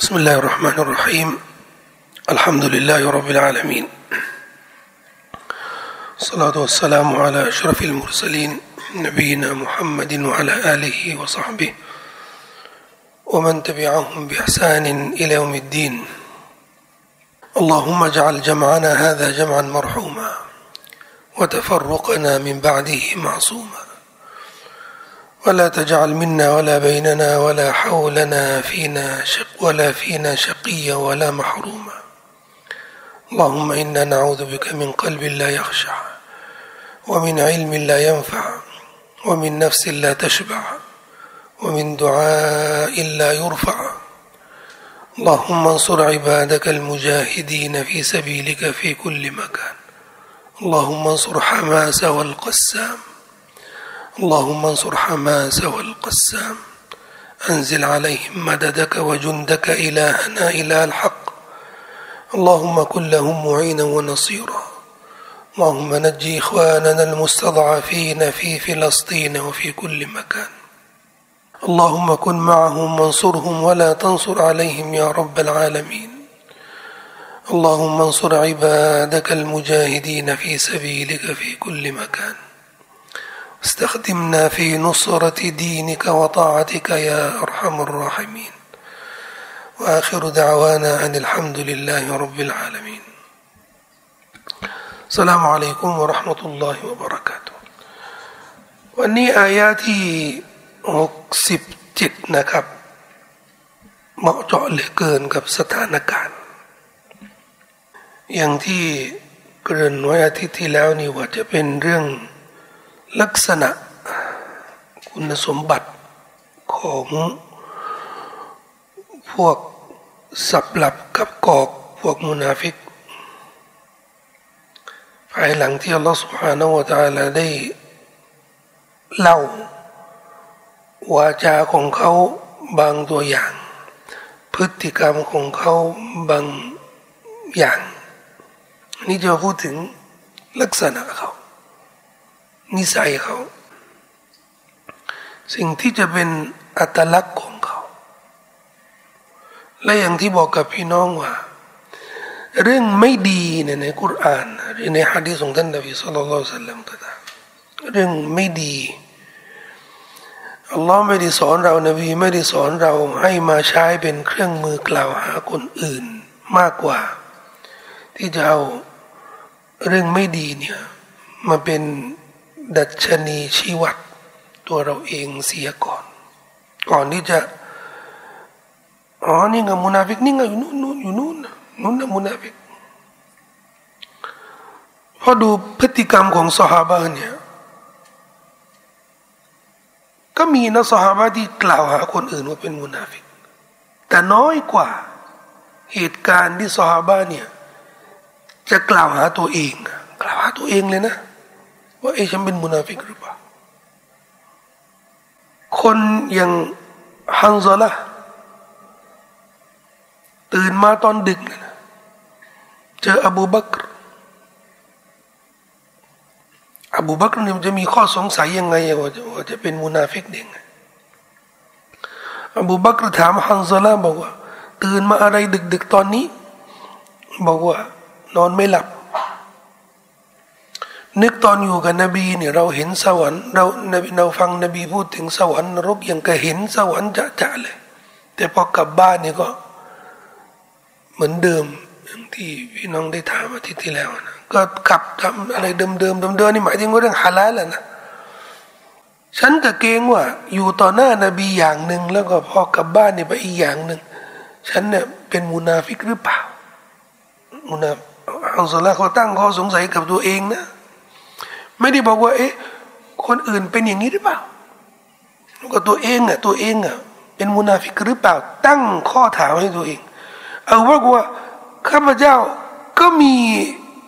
بسم الله الرحمن الرحيم. الحمد لله رب العالمين. الصلاة والسلام على أشرف المرسلين نبينا محمد وعلى آله وصحبه ومن تبعهم بإحسان إلى يوم الدين. اللهم اجعل جمعنا هذا جمعا مرحوما وتفرقنا من بعده معصوما. ولا تجعل منا ولا بيننا ولا حولنا فينا شق ولا فينا شقيا ولا محروما. اللهم إنا نعوذ بك من قلب لا يخشع ومن علم لا ينفع ومن نفس لا تشبع ومن دعاء لا يرفع. اللهم انصر عبادك المجاهدين في سبيلك في كل مكان. اللهم انصر حماس والقسام. اللهم انصر حماس والقسام. أنزل عليهم مددك وجندك إلهنا اله الحق. اللهم كن لهم معينا ونصيرا. اللهم نجي إخواننا المستضعفين في فلسطين وفي كل مكان. اللهم كن معهم وانصرهم ولا تنصر عليهم يا رب العالمين. اللهم انصر عبادك المجاهدين في سبيلك في كل مكان. استخدمنا في نصرة دينك وطاعتك يا أرحم الراحمين وآخر دعوانا أن الحمد لله رب العالمين السلام عليكم ورحمة الله وبركاته วันนี้อายะที่หกสิบเจ็ดนะครับ เหมาะเจาะเหลือเกินกับสถานการณ์ อย่างที่เกริ่นไว้อาทิตย์ที่แล้วนี่ว่าจะเป็นเรื่อง ลักษณะคุณสมบัติของพวกสับหลับกับกอกพวกมุนาฟิกภายหลังที่อัลลอฮฺสุบฮานาวะตาลาได้เล่าวาจาของเขาบางตัวอย่าง พฤติกรรมของเขาบางอย่าง นี่จะพูดถึงลักษณะเขา นิสัยเขา สิ่งที่จะเป็นอัตลักษณ์ของเขา และอย่างที่บอกกับพี่น้องว่า เรื่องไม่ดีเนี่ยในกุรานหรือในฮะดีษของท่านนบีสุลต่านสัลลัมก็ตามเรื่องไม่ดีอัลลอฮ์ไม่ได้สอนเรานบีไม่ได้สอนเราให้มาใช้เป็นเครื่องมือกล่าวหาคนอื่นมากกว่า ที่จะเอาเรื่องไม่ดีเนี่ยมาเป็น ดัชนีชีวัดตัวเราเองเสียก่อน ก่อนที่จะอ๋อนี่ไงมุนาฟิกนี่ไงอยู่นู่นนู่นอยู่นู่นนู่นนะมุนาฟิกพอดูพฤติกรรมของสหายเนี่ยก็มีนะสหายที่กล่าวหาคนอื่นว่าเป็นมุนาฟิก แต่น้อยกว่าเหตุการณ์ที่สหายเนี่ยจะกล่าวหาตัวเอง กล่าวหาตัวเองเลยนะ ว่าเอฉันเป็นมุนาฟิกหรือเปล่าคนอย่างฮันซอละตื่นมาตอนดึกนะเจออบูบักรอบูบักรเนี่ยจะมีข้อสงสัยยังไงว่าจะว่าจะเป็นมุนาฟิกเด้งอบูบักรถามฮันซอละบอกว่า ตื่นมาอะไรดึก ๆ ตอนนี้ บอกว่า นอนไม่หลับ นึกตอนอยู่กับนบีเนี่ยเราเห็นสวรรค์เราเราฟังนบีพูดถึงสวรรค์นรกยังก็เห็นสวรรค์จะจะเลย แต่พอกลับบ้านเนี่ยก็ เหมือนเดิมอย่างที่พี่น้องได้ถามอาทิตย์ที่แล้วนะก็กลับทำอะไรเดิมเดิมเดิมเดิมนี่หมายถึงว่าเรื่องฮาลาลแหละนะฉันก็เกรงว่า อยู่ต่อหน้านบีอย่างหนึ่งแล้วก็พอกลับบ้านเนี่ยไปอีกอย่างหนึ่งฉันเนี่ยเป็นมุนาฟิกหรือเปล่ามุนาอัลลอฮ์เขาตั้งข้อสงสัยกับตัวเองนะ ไม่ได้บอกว่า เอ๊ะ คนอื่นเป็นอย่างนี้หรือเปล่าก็ตัวเองอะตัวเองอะเป็นมุนาฟิกหรือเปล่า ตั้งข้อถามให้ตัวเอง เอาว่ากว่าข้าพเจ้าก็มี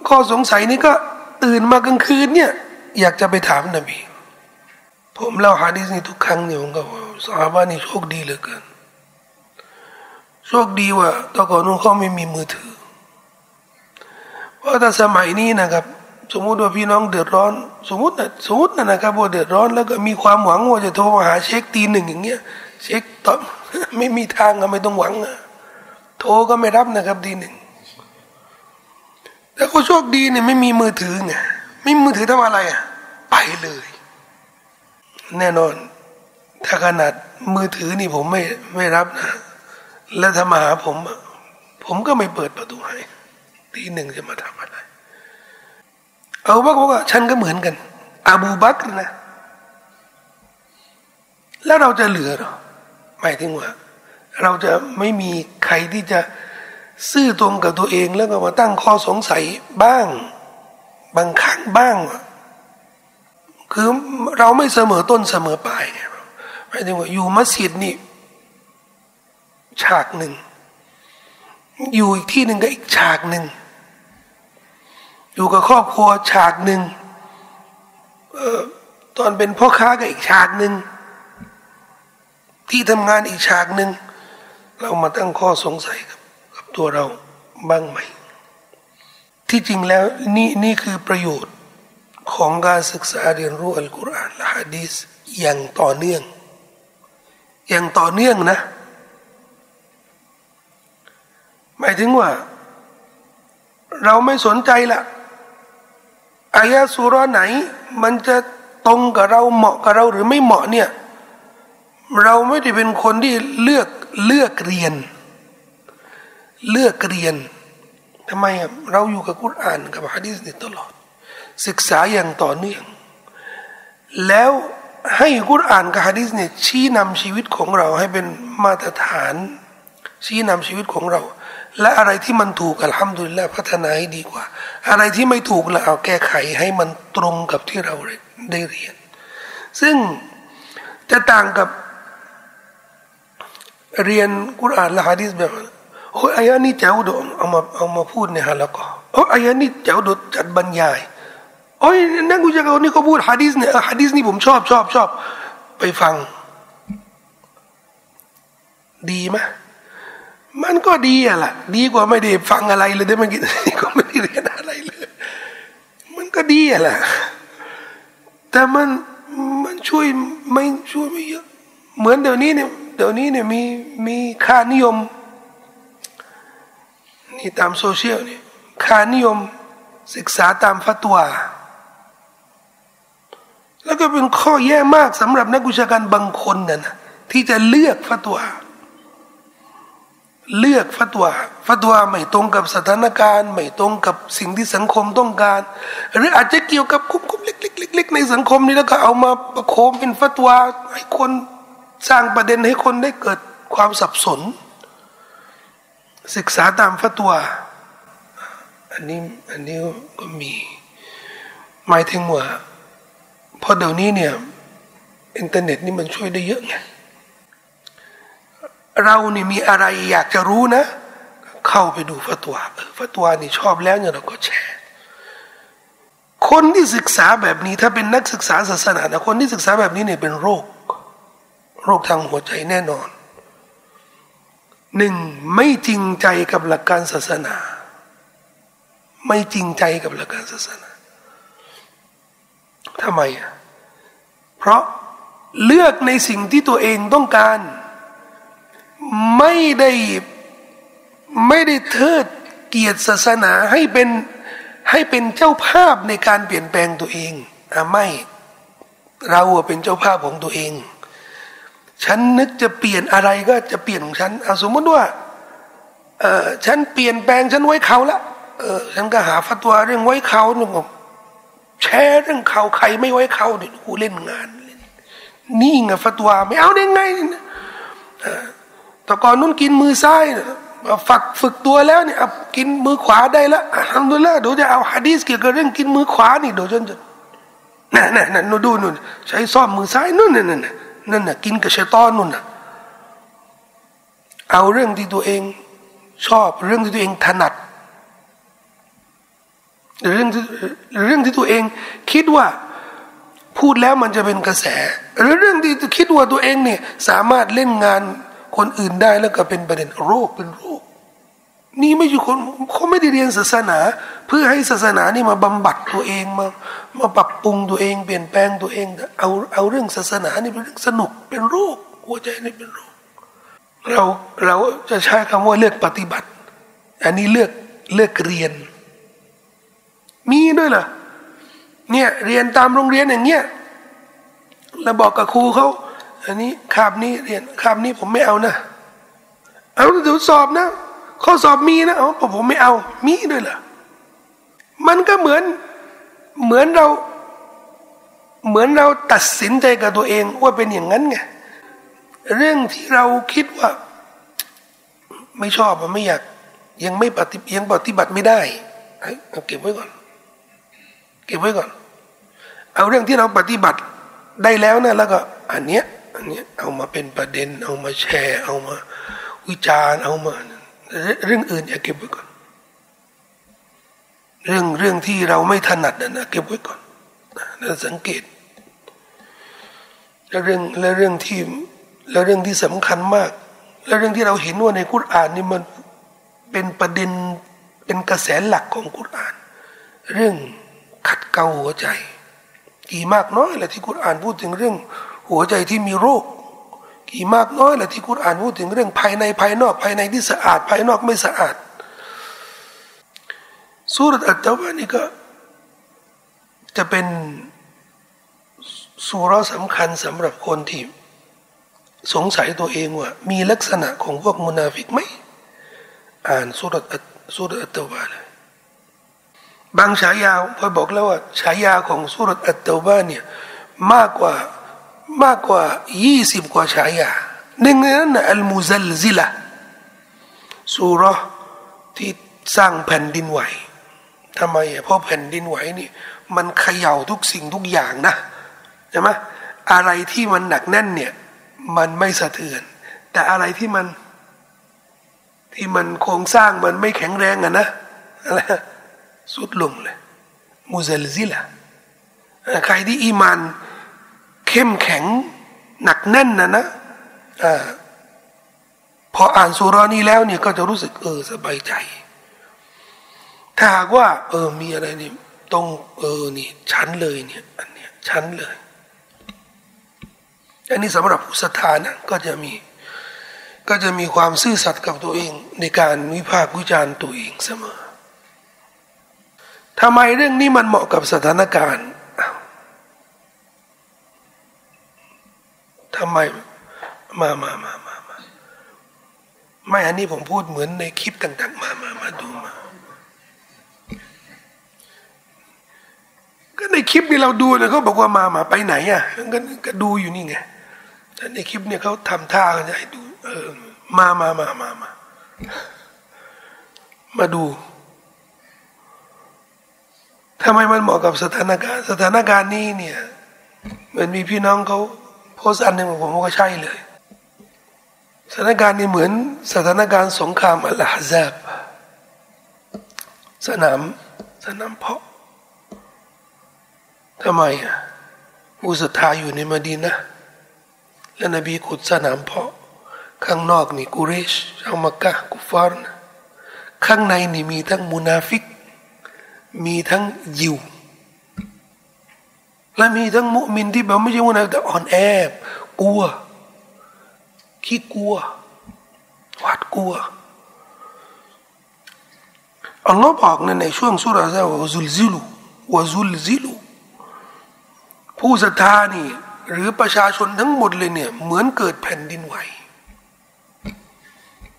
ข้อสงสัยนี้ก็ตื่นมากลางคืนเนี่ย อยากจะไปถามนบีผมเล่าฮะดีษนี้ทุกครั้งเนี่ยผมก็ว่าสาบานี่โชคดีเหลือเกินโชคดีว่าตอนก่อนนู้นเขาไม่มีมือถือเพราะแต่สมัยนี้นะครับ สมมุติว่าพี่น้องเดือดร้อน สมมตินะสมมตินะนะครับว่าเดือดร้อนแล้วก็มีความหวังว่าจะโทรมาหาเช็คตีหนึ่งอย่างเงี้ย เช็คตอบไม่มีทางอะไม่ต้องหวังอะโทรก็ไม่รับนะครับดีหนึ่งแต่ก็โชคดีเนี่ยไม่มีมือถือไงไม่มีมือถือทำอะไรอะ ไปเลย แน่นอน ถ้าขนาดมือถือนี่ผมไม่ไม่รับนะแล้วถ้ามาหาผม ผมก็ไม่เปิดประตูให้ทีหนึ่งจะมาทำอะไร เอาบักบอกว่าฉันก็เหมือนกัน อาบูบักนะ แล้วเราจะเหลือหรอหมายถึงว่า เราจะไม่มีใครที่จะซื่อตรงกับตัวเองแล้วก็มาตั้งข้อสงสัยบ้าง บางครั้งบ้าง คือเราไม่เสมอต้นเสมอปลายไงหมายถึงว่าอยู่มัสยิดนี่ฉากหนึ่ง อยู่อีกที่หนึ่งก็อีกฉากหนึ่ง อยู่กับครอบครัวฉากหนึ่งออตอนเป็นพ่อค้าก็อีกฉากหนึ่งที่ทำงานอีกฉากหนึ่งเรามาตั้งข้อสงสัยกับกับตัวเราบ้างไหม ที่จริงแล้วนี่นี่คือประโยชน์ของการศึกษาเรียนรู้อัลกุรอานและฮะดีสอย่างต่อเนื่อง อย่างต่อเนื่องนะ หมายถึงว่า เราไม่สนใจละ อายะสุรไหน มันจะตรงกับเราเหมาะกับเราหรือไม่เหมาะเนี่ย เราไม่ได้เป็นคนที่เลือกเลือกเรียน เลือกเรียนทำไมอะเราอยู่กับกุรอานกับฮะดีษนี่ตลอด ศึกษาอย่างต่อเนื่อง แล้วให้กุรอานกับฮะดีษเนี่ยชี้นำชีวิตของเราให้เป็นมาตรฐาน ชี้นำชีวิตของเรา และอะไรที่มันถูกอัลฮัมดุลิลละพัฒนาให้ดีกว่า อะไรที่ไม่ถูกเราเอาแก้ไขให้มันตรงกับที่เราได้เรียน ซึ่งจะต่างกับเรียนกุรอานและฮะดีษแบบโอ้ยอายะนี้เจ้าโดเอามาเอามาพูดในฮะแล้วก็โอ้ยอายะนี้เจ้าโดจัดบรรยายโอ้ยนักกุจกรนี่เขาพูดฮะดีษเนี่ยฮะดีษนี่ผมชอบชอบชอบไปฟัง ดีไหม มันก็ดีอะล่ะ ดีกว่าไม่ได้ฟังอะไรเลยได้มันกินก็ไม่ได้เรียนอะไรเลย มันก็ดีอะล่ะ แต่มันมันช่วยไม่ช่วยไม่เยอะ เหมือนเดี๋ยวนี้เนี่ยเดี๋ยวนี้เนี่ยมีมีค่านิยม นี่ตามโซเชียลเนี่ยค่านิยมศึกษาตามฟัตวาแล้วก็เป็นข้อแย่มากสำหรับนักวิชาการบางคนนะที่จะเลือกฟัตวา เลือกฟัตวาฟัตวาไม่ตรงกับสถานการณ์ ไม่ตรงกับสิ่งที่สังคมต้องการ หรืออาจจะเกี่ยวกับคุบคุบเล็ก ๆ ในสังคมนี้แล้วก็เอามาประโคมเป็นฟัตวาให้คนสร้างประเด็นให้คนได้เกิดความสับสน ศึกษาตามฟัตวาอันนี้อันนี้ก็มีหมายถึงว่าพอเดี๋ยวนี้เนี่ยอินเทอร์เน็ตนี่มันช่วยได้เยอะไง เรานี่มีอะไรอยากจะรู้นะ เข้าไปดูฟัตวาฟัตวานี่ชอบแล้วเนี่ยเราก็แชร์คนที่ศึกษาแบบนี้ ถ้าเป็นนักศึกษาศาสนาคนที่ศึกษาแบบนี้เนี่ยเป็นโรค โรคทางหัวใจแน่นอนหนึ่งไม่จริงใจกับหลักการศาสนา ไม่จริงใจกับหลักการศาสนาทำไมอะเพราะเลือกในสิ่งที่ตัวเองต้องการ ไม่ได้ไม่ได้เทิดเกียรติศาสนาให้เป็นให้เป็นเจ้าภาพในการเปลี่ยนแปลงตัวเองอะไม่เราเป็นเจ้าภาพของตัวเอง ฉันนึกจะเปลี่ยนอะไรก็จะเปลี่ยนของฉันอาสมมติว่าเออฉันเปลี่ยนแปลงฉันไว้เขาละเออฉันก็หาฟัตวาเรื่องไว้เขาหนึ่งแชร์เรื่องเขาใครไม่ไว้เขาเนี่ยกูเล่นงาน นี่ไงฟัตวาไม่เอาได้ไง แต่ก่อนนู้นกินมือซ้ายฝักฝึกตัวแล้วเนี่ยกินมือขวาได้แล้วทำดูแลเดี๋ยวจะเอาฮะดีสเกี่ยวกับเรื่องกินมือขวานี่เดี๋ยวจนจะนั่นนั่นนั่นนูดูนู่นใช้ซ่อมมือซ้ายนู่นนั่นนั่นนั่นน่ะกินกับเชตอนนู่นน่ะเอาเรื่องที่ตัวเองชอบเรื่องที่ตัวเองถนัดเรื่องที่เรื่องที่ตัวเองคิดว่าพูดแล้วมันจะเป็นกระแส หรือเรื่องที่คิดว่าตัวเองเนี่ยสามารถเล่นงาน คนอื่นได้แล้วก็เป็นประเด็นโรคเป็นโรค นี่ไม่ใช่คนเขาไม่ได้เรียนศาสนา เพื่อให้ศาสนานี่มาบำบัดตัวเองมามาปรับปรุงตัวเองเปลี่ยนแปลงตัวเอง เอาเอาเรื่องศาสนานี่เป็นเรื่องสนุกเป็นโรคหัวใจนี่เป็นโรคเราเราจะใช้คำว่าเลือกปฏิบัติ อันนี้เลือกเลือกเรียน มีด้วยเหรอเนี่ยเรียนตามโรงเรียนอย่างเงี้ยแล้วบอกกับครูเขา อันนี้คาบนี้เรียนคาบนี้ผมไม่เอานะ เอาเดี๋ยวสอบนะ ข้อสอบมีนะเอาผมไม่เอา มีด้วยเหรอมันก็เหมือนเหมือนเรา เหมือนเราตัดสินใจกับตัวเองว่าเป็นอย่างนั้นไงเรื่องที่เราคิดว่า ไม่ชอบมันไม่อยาก ยังไม่ปฏิยังปฏิบัติไม่ได้เอาเก็บไว้ก่อน เก็บไว้ก่อน เอาเรื่องที่เราปฏิบัติได้แล้วนะแล้วก็ อันเนี้ย เนี้ยเอามาเป็นประเด็น เอามาแชร์ เอามาวิจารณ์เอามา เรื่องอื่นอย่าเก็บไว้ก่อน เรื่องเรื่องที่เราไม่ถนัดนะเก็บไว้ก่อนแล้วสังเกต แล้วเรื่องและเรื่องที่แล้วเรื่องที่สำคัญมาก แล้วเรื่องที่เราเห็นว่าในคุรานนี่มันเป็นประเด็นเป็นกระแสหลักของคุราน เรื่องขัดเกลาหัวใจ กี่มากน้อยแหละที่คุรานพูดถึงเรื่อง หัวใจที่มีโรค กี่มากน้อยแหละที่คุรานพูดถึงเรื่องภายในภายนอกภายในที่สะอาด ภายนอกไม่สะอาดสุรอัตตะวานี่ก็ จะเป็นสุรสำคัญสำหรับคนที่ สงสัยตัวเองว่า มีลักษณะของพวกมุนาฟิกไหมอ่านสุรัตสุรอัตตวาเลยบางฉายาพอบอกแล้วว่าฉายาของสุรอัตตวาเนี่ยมากกว่า มากกว่ายี่สิบกว่าฉายาหนึ่งในนั้นอัลมุซัลซิละสุรที่สร้างแผ่นดินไหวทำไมอะเพราะแผ่นดินไหวนี่ มันเขย่าทุกสิ่งทุกอย่างนะใช่ไหมอะไรที่มันหนักแน่นเนี่ย มันไม่สะเทือน แต่อะไรที่มัน ที่มันโครงสร้างมันไม่แข็งแรงอะนะอะไรสุดลงเลยมูเซลซิละใครที่อีมาน เข้มแข็ง หนักแน่นนะนะอ่าพออ่านสุรานี้แล้วเนี่ยก็จะรู้สึกเออสบายใจ ถ้าหากว่า เออมีอะไรนี่ต้องเออนี่ชั้นเลยเนี่ยอันเนี้ยชั้นเลยอันนี้สำหรับผู้ศรัทธานะก็จะมี ก็จะมีความซื่อสัตย์กับตัวเอง ในการวิพากษ์วิจารณ์ตัวเองเสมอทำไมเรื่องนี้มันเหมาะกับสถานการณ์ ทำไมมามามามามาไม่อันนี้ผมพูดเหมือนในคลิปต่าง ๆ มามามาดูมา ก็ในคลิปนี้เราดูเนี่ยเขาบอกว่ามามาไปไหนอะก็ก็ดูอยู่นี่ไงแต่ในคลิปเนี่ยเขาทำท่ากันให้ดู เออ มามามามามามาดูทำไมมันเหมาะกับสถานการณ์ สถานการณ์นี้เนี่ยเหมือนมีพี่น้องเขา พสต์อันหนึ่งผมก็ใช่เลย สถานการณ์นี้เหมือนสถานการณ์สงครามอัลฮะซาบสนามสนามเพาะทำไมอะผู้ศรัทธาอยู่ในมดีนะและนบีขุดสนามเพาะ ข้างนอกนี่กุเรชชาวมักกะกุฟาร์นะข้างในนี่มีทั้งมุนาฟิก มีทั้งยิว และมีทั้งมุมินที่แบบไม่ใช่มุนาแต่อ่อนแอกลัว ขี้กลัวหวาดกลัวอัลลอฮ์บอกในในช่วงสุราซาว่าซุลซิลูวะซุลซิลูผู้ศรัทธานี่ หรือประชาชนทั้งหมดเลยเนี่ย เหมือนเกิดแผ่นดินไหว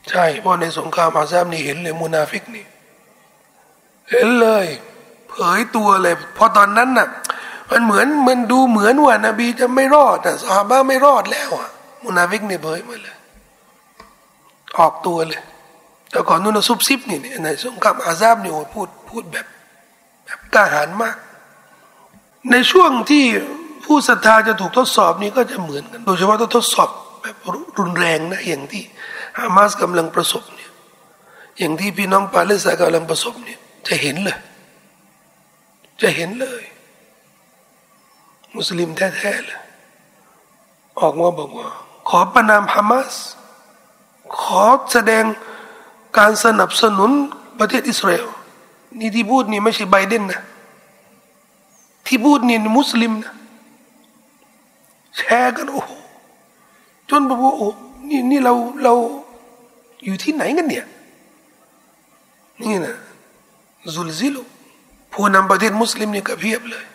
ใช่เพราะในสงครามอาซามนี่เห็นเลยมุนาฟิกนี่ เห็นเลย เผยตัวเลยเพอตอนนั้นน่ะ มันเหมือนมันดูเหมือนว่านาบีจะไม่รอดอะซาบ้าไม่รอดแล้วอะมุนาฟิกเนี่ยเผยมาเลยออกตัวเลย แต่ก่อนนู้นซุบซิบนี่ในสงครามอาซาบเนี่ยพูดพูดแบบแบบกล้าหาญมาก ในช่วงที่ผู้ศรัทธาจะถูกทดสอบนี้ก็จะเหมือนกัน โดยเฉพาะถ้าทดสอบแบบรุนแรงนะอย่างที่ฮามาสกำลังประสบเนี่ยอย่างที่พี่น้องปาเลสไตน์กำลังประสบเนี่ยจะเห็นเลย จะเห็นเลย มุสลิมแท้ๆเลยออกมาบอกว่า ขอประนามฮามาสขอแสดงการสนับสนุนประเทศอิสราเอลนี่ที่พูดนี่ไม่ใช่ไบเดนนะ ที่พูดนี่มุสลิมนะแชร์กันโอ้จนบอกว่าโอ้นี่นี่เราเราอยู่ที่ไหนกันเนี่ยนี่นะซุลซิลุผู้นำประเทศมุสลิมนี่ก็เพียบเลย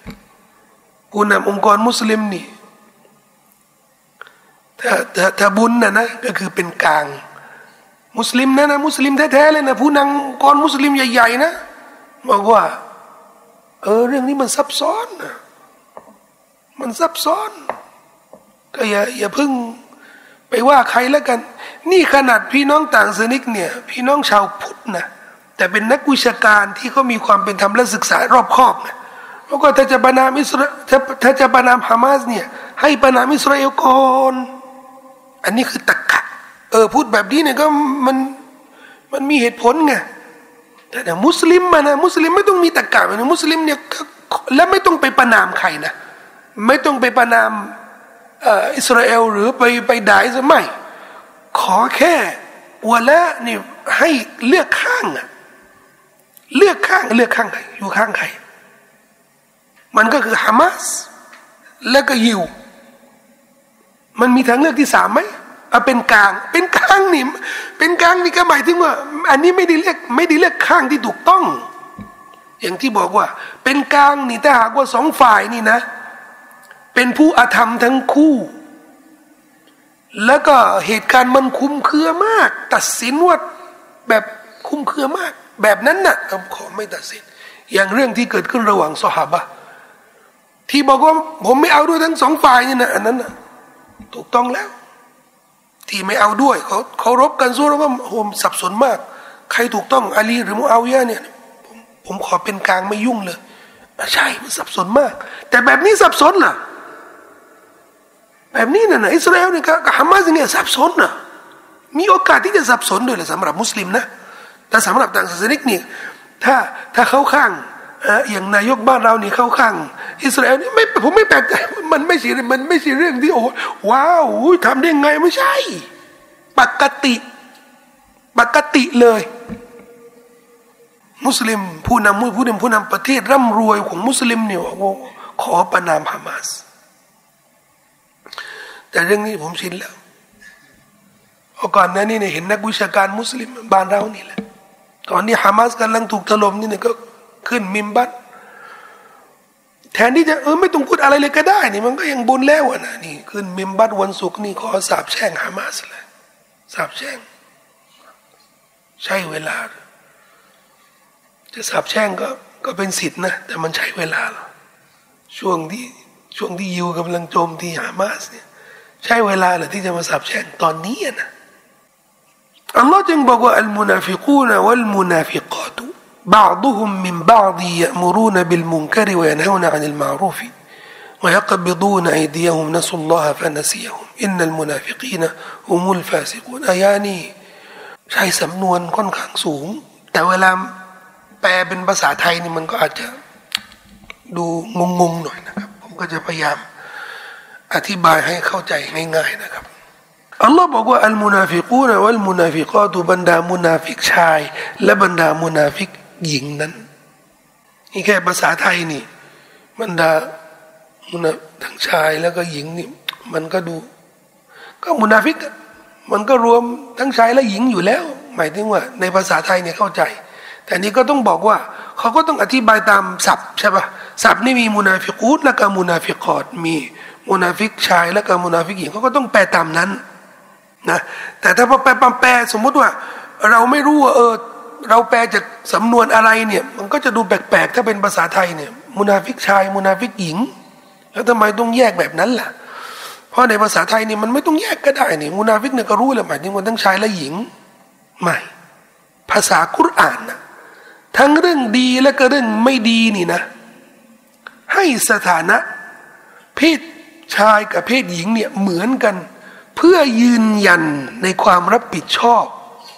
ผู้นำองค์กรมุสลิมนี่ถ้าถ้าถ้าบุญนะนะก็คือเป็นกลาง มุสลิมนะนะมุสลิมแท้ๆเลยนะผู้นำองค์กรมุสลิมใหญ่ๆนะบอกว่า เออเรื่องนี้มันซับซ้อนนะมันซับซ้อน ก็อย่าอย่าพึ่งไปว่าใครแล้วกัน นี่ขนาดพี่น้องต่างศาสนิกเนี่ย พี่น้องชาวพุทธนะแต่เป็นนักวิชาการที่เขามีความเป็นธรรมและศึกษารอบคอบนะ แล้วก็ถ้าจะประนามอิสราถ้าถ้าจะประนามฮามาสเนี่ยให้ประนามอิสราเอลก่อนอันนี้คือตะกะเออพูดแบบนี้เนี่ยก็มันมันมีเหตุผลไงแต่เนี่ยมุสลิมมานะมุสลิมไม่ต้องมีตะกะนะมุสลิมเนี่ยและไม่ต้องไปประนามใครนะ ไม่ต้องไปประนามอิสราเอลหรือไปไปด่าอิสราเอลไม่ขอแค่วะละนี่ให้เลือกข้างอะเลือกข้างเลือกข้างใครอยู่ข้างใคร มันก็คือฮามาสแล้วก็ยิว มันมีทางเลือกที่สามไหมเอาเป็นกลาง เป็นกลางนี่เป็นกลางนี่ก็หมายถึงว่า อันนี้ไม่ได้เลือกไม่ได้เลือกข้างที่ถูกต้อง อย่างที่บอกว่า เป็นกลางนี่ถ้าหากว่าสองฝ่ายนี่นะ เป็นผู้อาธรรมทั้งคู่ แล้วก็เหตุการณ์มันคุ้มเครือมาก ตัดสินว่าแบบคุ้มเครือมาก แบบนั้นนะ่ะขอไม่ตัดสิน อย่างเรื่องที่เกิดขึ้นระหว่างสหาบะ ที่บอกว่าผมไม่เอาด้วยทั้งสองฝ่ายนี่นะอันนั้นนะถูกต้องแล้ว ที่ไม่เอาด้วยเขาเขารบกันสู้แล้วก็โหมสับสนมาก ใครถูกต้องอาลีหรือมูอาวิยะเนี่ยผมผมขอเป็นกลางไม่ยุ่งเลยใช่มันสับสนมาก แต่แบบนี้สับสนล่ะ แบบนี้นะนะอิสราเอลเนี่ยกับฮามาสเนี่ยสับสนนะมีโอกาสที่จะสับสนด้วยแหละสำหรับมุสลิมนะแต่สำหรับต่างศาสนิกนี่ถ้าถ้าเข้าข้าง อย่างนายกบ้านเรานี่เข้าข้าง อิสราเอลนี่ไม่ผมไม่แปลกใจมันไม่ใช่มันไม่ใช่เรื่องที่โอ้ว้าวทำได้ไงไม่ใช่ ปกติ ปกติเลย มุสลิม ผู้นำผู้นำผู้นำประเทศร่ำรวยของมุสลิมเนี่ยว่าขอประนามฮามาสแต่เรื่องนี้ผมชินแล้วก่อนหน้านี้เนี่ยเห็นนักวิชาการมุสลิมบ้านเรานี่แหละตอนนี้ฮามาสกำลังถูกถล่มนี่เนี่ยก็ ขึ้นมิมบัตแทนที่จะเออไม่ต้องพูดอะไรเลยก็ได้ นี่มันก็ยังบุญแล้วนะนี่ขึ้นมิมบัตวันศุกร์นี่ขอสาบแช่งฮามาสเลยสาบแช่ง ใช้เวลา จะสาบแช่งก็ก็เป็นสิทธินะ แต่มันใช้เวลา ช่วงที่ช่วงที่ยิวกำลังโจมที่ฮามาสเนี่ยใช้เวลาเหรอที่จะมาสาบแช่งตอนนี้นะอัลลอฮ์จึงบอกว่าอัลมุนาฟิกูนวัลมุนาฟิกาตุ بعضهم من بعض يأمرون بالمنكر وينهون عن المعروف ويقبضون أيديهم نسوا الله فنسيهم إن المنافقين هم الفاسقون يعني ใช้สำนวนค่อนข้างสูง แต่เวลาแปลเป็นภาษาไทยนี่มันก็อาจจะดูงงๆหน่อยนะครับ ผมก็จะพยายามอธิบายให้เข้าใจง่ายๆนะครับอัลลอฮ์บอกว่าอัลมุนาฟิกูนวัลมุนาฟิกาตุบรรดามุนาฟิกชาย และบรรดามุนาฟิก หญิงนั้น นี่แค่ภาษาไทยนี่บรรดามุนาทั้งชายแล้วก็หญิงนี่มันก็ดู ก็มุนาฟิกมันก็รวมทั้งชายและหญิงอยู่แล้ว หมายถึงว่า ในภาษาไทยเนี่ยเข้าใจ แต่นี้ก็ต้องบอกว่า เขาก็ต้องอธิบายตามศัพท์ใช่ปะศัพท์นี่มีالمنافقون และก็ المنافقات มีมุนาฟิกชายและก็มุนาฟิกหญิงเขาก็ต้องแปลตามนั้นนะแต่ถ้าพอแปลแปลสมมุติว่า เราไม่รู้ว่าเออ เราแปลจากสำนวนอะไรเนี่ย มันก็จะดูแปลกๆ ถ้าเป็นภาษาไทยเนี่ยมุนาฟิกชายมุนาฟิกหญิง แล้วทำไมต้องแยกแบบนั้นล่ะ เพราะในภาษาไทยเนี่ยมันไม่ต้องแยกก็ได้นี่มุนาฟิกเนี่ยก็รู้เลยหมายถึงว่าทั้งชายและหญิงไม่ภาษาคุรานนะทั้งเรื่องดีและก็เรื่องไม่ดีนี่นะ ให้สถานะเพศชายกับเพศหญิงเนี่ยเหมือนกัน เพื่อยืนยันในความรับผิดชอบ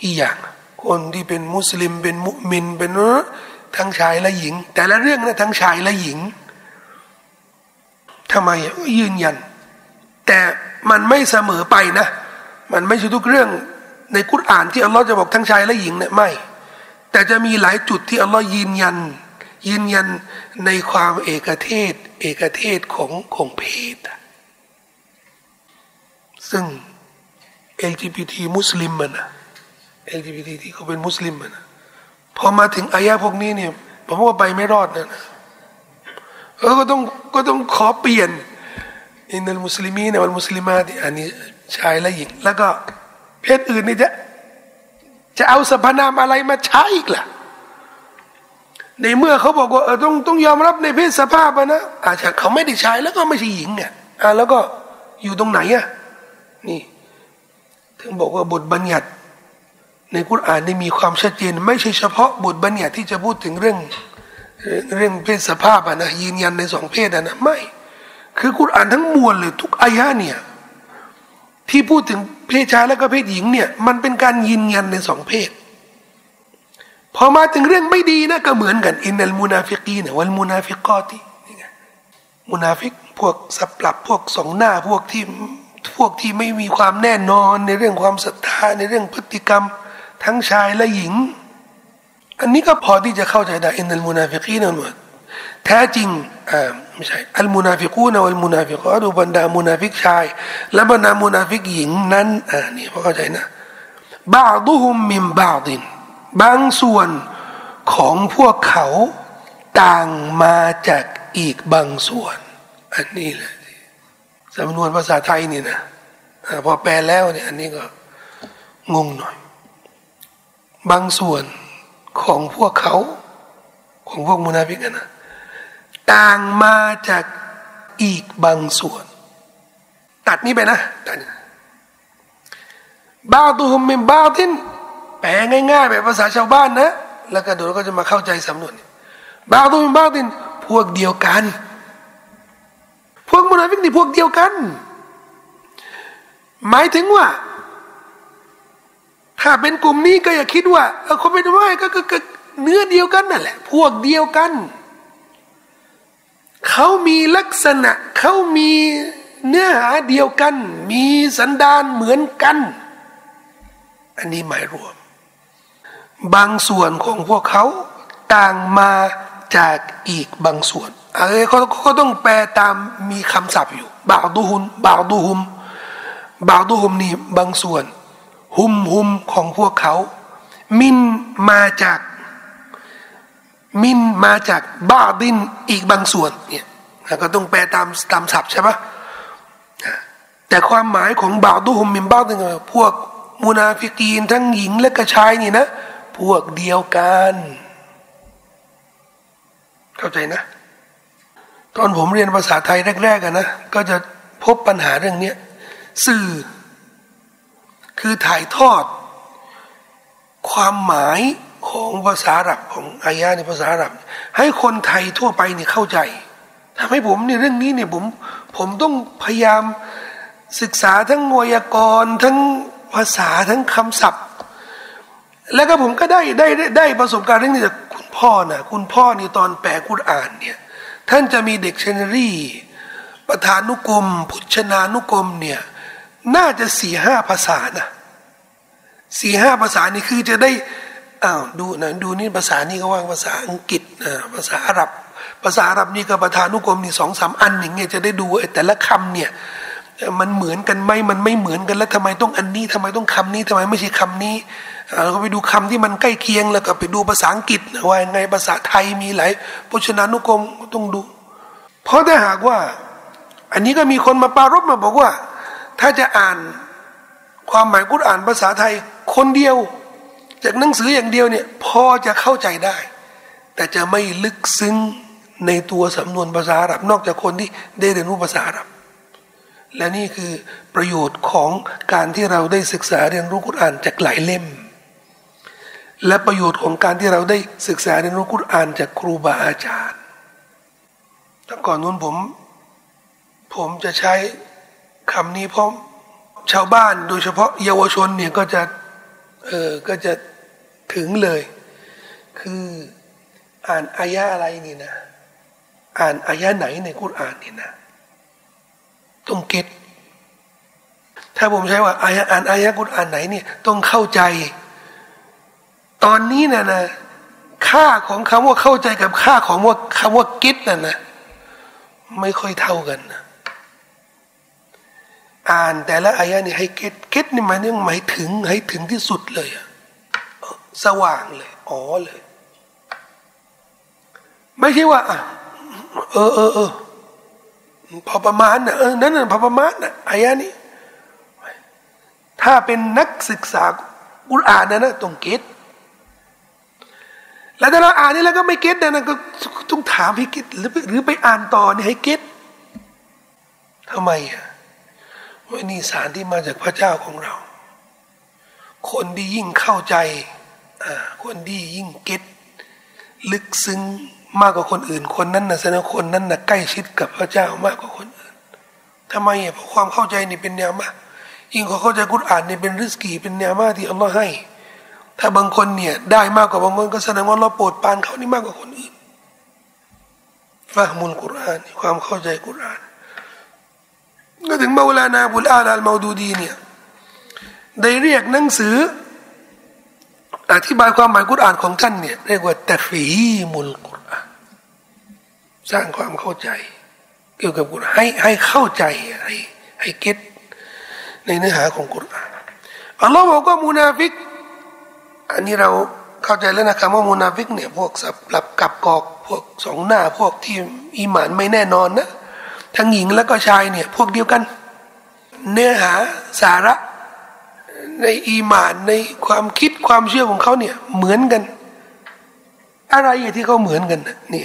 กี่อย่าง คนที่เป็นมุสลิมเป็นมุมินเป็นทั้งชายและหญิง แต่ละเรื่องนะทั้งชายและหญิงทำไมยืนยัน แต่มันไม่เสมอไปนะ มันไม่ใช่ทุกเรื่องในกุรอานที่อัลลอฮ์จะบอกทั้งชายและหญิงเนี่ยไม่ แต่จะมีหลายจุดที่อัลลอฮ์ยืนยัน ยืนยันในความเอกเทศ เอกเทศของของเพศ ซึ่ง LGBT มุสลิมมันนะ LGBT ที่เขาเป็นมุสลิมนะพอมาถึงอายะพวกนี้เนี่ยผมว่าไปไม่รอดนะเออก็ต้องก็ต้องขอเปลี่ยนอินนัลมุสลิมีนวัลมุสลิมาที่อันนี้ชายและหญิง แล้วก็เพศอื่นนี่จะจะเอาสรรพนามอะไรมาใช้อีกล่ะ ในเมื่อเขาบอกว่าเออต้องต้องยอมรับในเพศสภาพนะอาจจะเขาไม่ได้ชายแล้วก็ไม่ใช่หญิงอะอ่าแล้วก็อยู่ตรงไหนอะนี่ ถึงบอกว่าบทบัญญัติ ในกุรอานได้มีความชัดเจน ไม่ใช่เฉพาะบทบัญญัติที่จะพูดถึงเรื่องเรื่องเพศสภาพอะนะยืนยันในสองเพศอะนะไม่ คือกุรอานทั้งมวลเลยทุกอายะเนี่ยที่พูดถึงเพศชายและก็เพศหญิงเนี่ยมันเป็นการยืนยันในสองเพศ พอมาถึงเรื่องไม่ดีนะก็เหมือนกันإن المنافقين والمنافقاتนี่ไงมุนาฟิกพวกสับปรับพวกสองหน้าพวกที่พวกที่ไม่มีความแน่นอนในเรื่องความศรัทธาในเรื่องพฤติกรรม ทั้งชายและหญิง อันนี้ก็พอที่จะเข้าใจได้إن المنافقين หมดแท้จริงอ่าไม่ใช่المنافقون والمنافقات บรรดามุนาฟิกชาย และบรรดามุนาฟิกหญิงนั้นอ่านี่พอเข้าใจนะبعضهم من بعض บางส่วนของพวกเขาต่างมาจากอีกบางส่วน อันนี้แหละสำนวนภาษาไทยนี่นะพอแปลแล้วเนี่ยอันนี้ก็งงหน่อย บางส่วนของพวกเขา ของพวกมุนาฟิกนะต่างมาจากอีกบางส่วน ตัดนี้ไปนะตัดบ้าตุฮุมมินบ้าทินแปลง่ายๆแบบภาษาชาวบ้านนะ แล้วก็เดี๋ยวก็จะมาเข้าใจสำนวนบ้าตุฮุมมินบ้าทินพวกเดียวกัน พวกมุนาฟิกนี่พวกเดียวกัน หมายถึงว่า ถ้าเป็นกลุ่มนี้ก็อย่าคิดว่าเออคนเป็นว่าก็เนื้อเดียวกันนั่นแหละ พวกเดียวกัน เขามีลักษณะ เขามีเนื้อหาเดียวกัน มีสันดานเหมือนกัน อันนี้หมายรวม บางส่วนของพวกเขาต่างมาจากอีกบางส่วนอะไรเขาเขาต้องแปลตามมีคำศัพท์อยู่บ่าวดูฮุนบ่าวดูฮุมบ่าวดูฮุมนี่บางส่วน ฮุมฮุมของพวกเขา มินมาจาก มินมาจากบ้าดินอีกบางส่วนเนี่ยก็ต้องแปลตามตามศัพท์ใช่ปะแต่ความหมายของบ่าวดูฮุมมินบ้าดินพวกมุนาฟิกีนทั้งหญิงและกระชายนี่นะ พวกเดียวกัน เข้าใจนะ ตอนผมเรียนภาษาไทยแรกๆกันนะ ก็จะพบปัญหาเรื่องนี้สื่อ คือถ่ายทอด ความหมายของภาษาอับของอายะในภาษาอับ ให้คนไทยทั่วไปเนี่ยเข้าใจทำให้ผมในเรื่องนี้เนี่ยผมผมต้องพยายามศึกษาทั้งวยากรณ์ทั้งภาษาทั้งคำศัพท์ แล้วก็ผมก็ได้ได้ได้ประสบการณ์เรื่องนี้จากคุณพ่อนะคุณพ่อนี่ตอนแปลกุรอานเนี่ยท่านจะมีเด็กเชนรีประธานุกรม พุชนานุกรมเนี่ย น่าจะสี่ห้าภาษานะสี่ห้าภาษานี่คือจะได้อ้าวดูนะดูนี่ภาษานี่ก็ว่างภาษาอังกฤษนะภาษาอาหรับ ภาษาอาหรับนี่ก็ประธานุกรมนี่สองสามอันอย่างเงี้ยจะได้ดูแต่ละคำเนี่ยมันเหมือนกันไหมมันไม่เหมือนกันแล้วทำไมต้องอันนี้ทำไมต้องคำนี้ทำไมไม่ใช่คำนี้เราก็ไปดูคำที่มันใกล้เคียงแล้วก็ไปดูภาษาอังกฤษว่าไงภาษาไทยมีหลายพจนานุกรมต้องดู เพราะถ้าหากว่า อันนี้ก็มีคนมาปารบมาบอกว่า ถ้าจะอ่านความหมายกุรอ่านภาษาไทย คนเดียว จากหนังสืออย่างเดียวเนี่ยพอจะเข้าใจได้ แต่จะไม่ลึกซึ้งในตัวสำนวนภาษาอาหรับนอกจากคนที่ได้เรียนรู้ภาษาอาหรับ และนี่คือประโยชน์ของการที่เราได้ศึกษาเรียนรู้กุรอ่านจากหลายเล่ม และประโยชน์ของการที่เราได้ศึกษาเรียนรู้กุรอ่านจากครูบาอาจารย์ตั้งก่อนนู้นผม ผมจะใช้ คำนี้เพราะชาวบ้านโดยเฉพาะเยาวชนเนี่ยก็จะเออก็จะถึงเลย คืออ่านอายะอะไรนี่นะ อ่านอายะไหนในกุรอานนี่นะต้องเก็ตถ้าผมใช้ว่าอายะอ่านอายะกุรอานไหนเนี่ยต้องเข้าใจ ตอนนี้นะนะค่าของคำว่าเข้าใจกับค่าของว่าคำว่ากิตน่ะนะไม่ค่อยเท่ากันนะ อ่านแต่ละอายะนี่ให้เก็ตเก็ตนี่หมายถึงหมายถึงให้ถึงที่สุดเลยสว่างเลย อ๋อเลย ไม่ใช่ว่าเออเออเออพอประมาณนะเออนั่นน่ะพอประมาณนะอายะนี้ถ้าเป็นนักศึกษากุรอานนะนะต้องเก็ตแล้วถ้าเราอ่านนี่แล้วก็ไม่เก็ตนะก็ต้องถามให้เก็ตหรือหรือไปอ่านต่อนี่ให้เก็ตทำไมอะ ว่านี่สารที่มาจากพระเจ้าของเรา คนที่ยิ่งเข้าใจอ่าคนที่ยิ่งเก็ตลึกซึ้งมากกว่าคนอื่น คนนั้นนะแสดงคนนั้นนะใกล้ชิดกับพระเจ้ามากกว่าคนอื่นทำไมอะเพราะความเข้าใจนี่เป็นแนวมายิ่งเขาเข้าใจกุรอานนี่เป็นริสกีเป็นแนวมาที่อัลลอฮ์ให้ ถ้าบางคนเนี่ยได้มากกว่าบางคนก็แสดงว่าเราโปรดปานเขานี่มากกว่าคนอื่นฟะมุลกุรอานความเข้าใจกุรอาน ก็ถึงมาเวลานาบุลอาลาลมาดูดีเนี่ยได้เรียกหนังสือ อธิบายความหมายกุรอานของท่านเนี่ยเรียกว่าตะฟีมุลกุรอานสร้างความเข้าใจ เกี่ยวกับกุรอานให้ให้เข้าใจให้ให้เก็ตในเนื้อหาของกุรอานอัลลอฮ์บอกว่ามุนาฟิก อันนี้เราเข้าใจแล้วนะครับว่ามุนาฟิกเนี่ยพวกสับหลับกับกอกพวกสองหน้าพวกที่อีหมานไม่แน่นอนนะ ทั้งหญิงแล้วก็ชายเนี่ยพวกเดียวกัน เนื้อหาสาระในอีหมานในความคิดความเชื่อของเขาเนี่ยเหมือนกัน อะไรที่เขาเหมือนกันนี่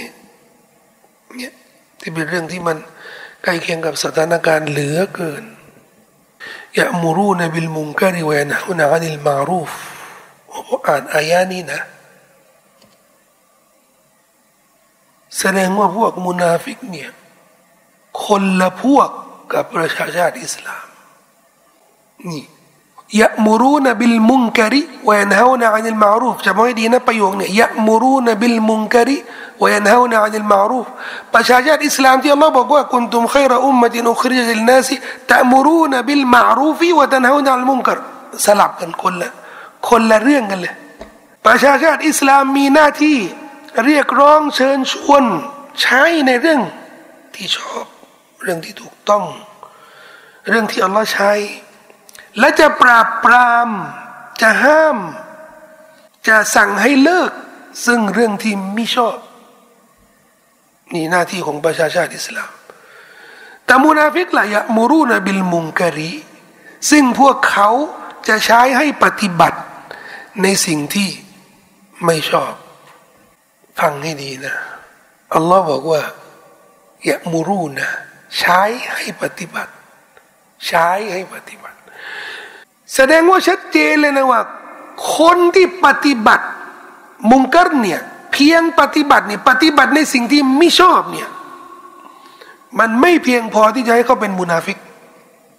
เนี่ยที่เป็นเรื่องที่มันใกล้เคียงกับสถานการณ์เหลือเกินยะมูรูนบิลมุงกะริวะนะฮุนาอันิลมารูฟอ่านอายานี้นะ แสดงว่าพวกมุนาฟิกเนี่ย คนละพวกกับประชาชาติอิสลามนี่ยะมูรูนบิลมุงกะริوينهون عن المعروف จำไว้ดีนะประโยคเนี่ยيأمرون بالمنكر وينهون عن المعروف ประชาชาติอิสลามที่อัลลอฮ์บอกว่าكنتم خير أمة أخرجت للناس تأمرون بالمعروف وتنهون عن المنكر สลับกันคนละคนละเรื่องกันเลยประชาชาติอิสลามมีหน้าที่เรียกร้องเชิญชวนใช้ในเรื่องที่ชอบ เรื่องที่ถูกต้อง เรื่องที่อัลลอฮ์ใช้ และจะปราบปราม จะห้าม จะสั่งให้เลิก ซึ่งเรื่องที่ไม่ชอบ นี่หน้าที่ของประชาชาติอิสลามแต่มุนาฟิกละยะมูรูนบิลมุงกะรีซึ่งพวกเขาจะใช้ให้ปฏิบัติในสิ่งที่ไม่ชอบ ฟังให้ดีนะ อัลลอฮ์บอกว่ายะมูรูนะ ใช้ให้ปฏิบัติ ใช้ให้ปฏิบัติ แสดงว่าชัดเจนเลยนะว่า คนที่ปฏิบัติ มุงกัรเนี่ยเพียงปฏิบัติเนี่ยปฏิบัติในสิ่งที่ไม่ชอบเนี่ยมันไม่เพียงพอที่จะให้เขาเป็นมุนาฟิก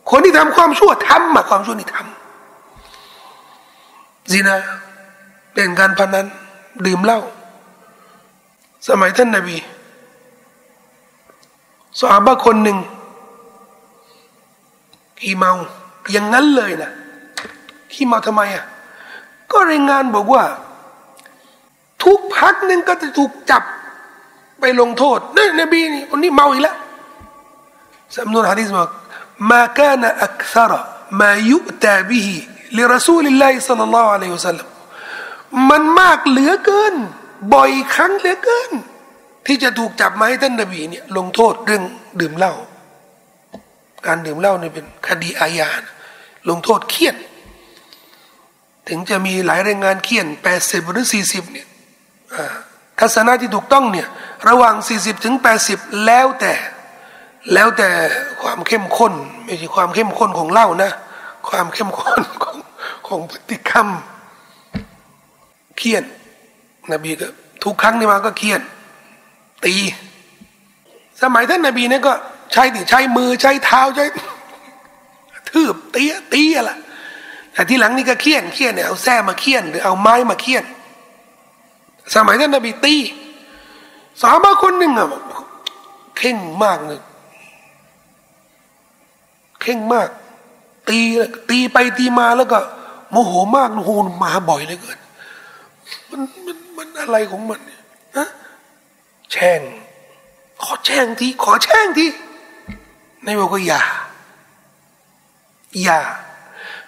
คนที่ทำความชั่วทำมาความชั่วนี่ทำซินะเล่นการพนันดื่มเหล้าสมัยท่านนาบี สหาบยคนหนึ่งขี้เมา อย่างนั้นเลยนะขี้เมาทำไมอะก็รายงานบอกว่า ทุกพักหนึ่งก็จะถูกจับไปลงโทษนี่นบีนี่คนนี้เมาอีกแล้วสำนวนฮะดิษบอกมาแค่นอักษรมายุตาบิฮิลิรสูลิลลาฮิสัลลัลลอฮุอะลัยฮิวสัลลัมมันมากเหลือเกิน บ่อยครั้งเหลือเกิน ที่จะถูกจับมาให้ท่านนบีเนี่ยลงโทษเรื่องดื่มเหล้าการดื่มเหล้าเนี่ยเป็นคดีอาญาลงโทษเคียนถึงจะมีหลายรายงานเคียนแปดสิบหรือสี่สิบเนี่ยทัศนะที่ถูกต้องเนี่ยระหว่างสี่สิบถึงแปดสิบแล้วแต่แล้วแต่ความเข้มข้นไม่ใช่ความเข้มข้นของเหล้านะ ความเข้มข้นของของพฤติกรรมเคียนนบีก็ทุกครั้งที่มาก็เคียน ตี สมัยท่านนบีเนี่ยก็ใช้ใช้มือใช้เท้าใช้ทืบตีตีอะไรแต่ที่หลังนี่ก็เคี่ยนเคี่ยนเนี่ยเอาแส้มาเคี่ยนหรือเอาไม้มาเคี่ยน สมัยนั้นนบีตีสาบาคนหนึ่งอะเข่งมากเลยเข่งมาก ตีตีไปตีมาแล้วก็ โมโหมากโหมาบ่อยเลยเกินมันมันมันอะไรของมันเนี่ยะ แช่ง ขอแช่งทีขอแช่งทีนายบอกว่าอย่าอย่า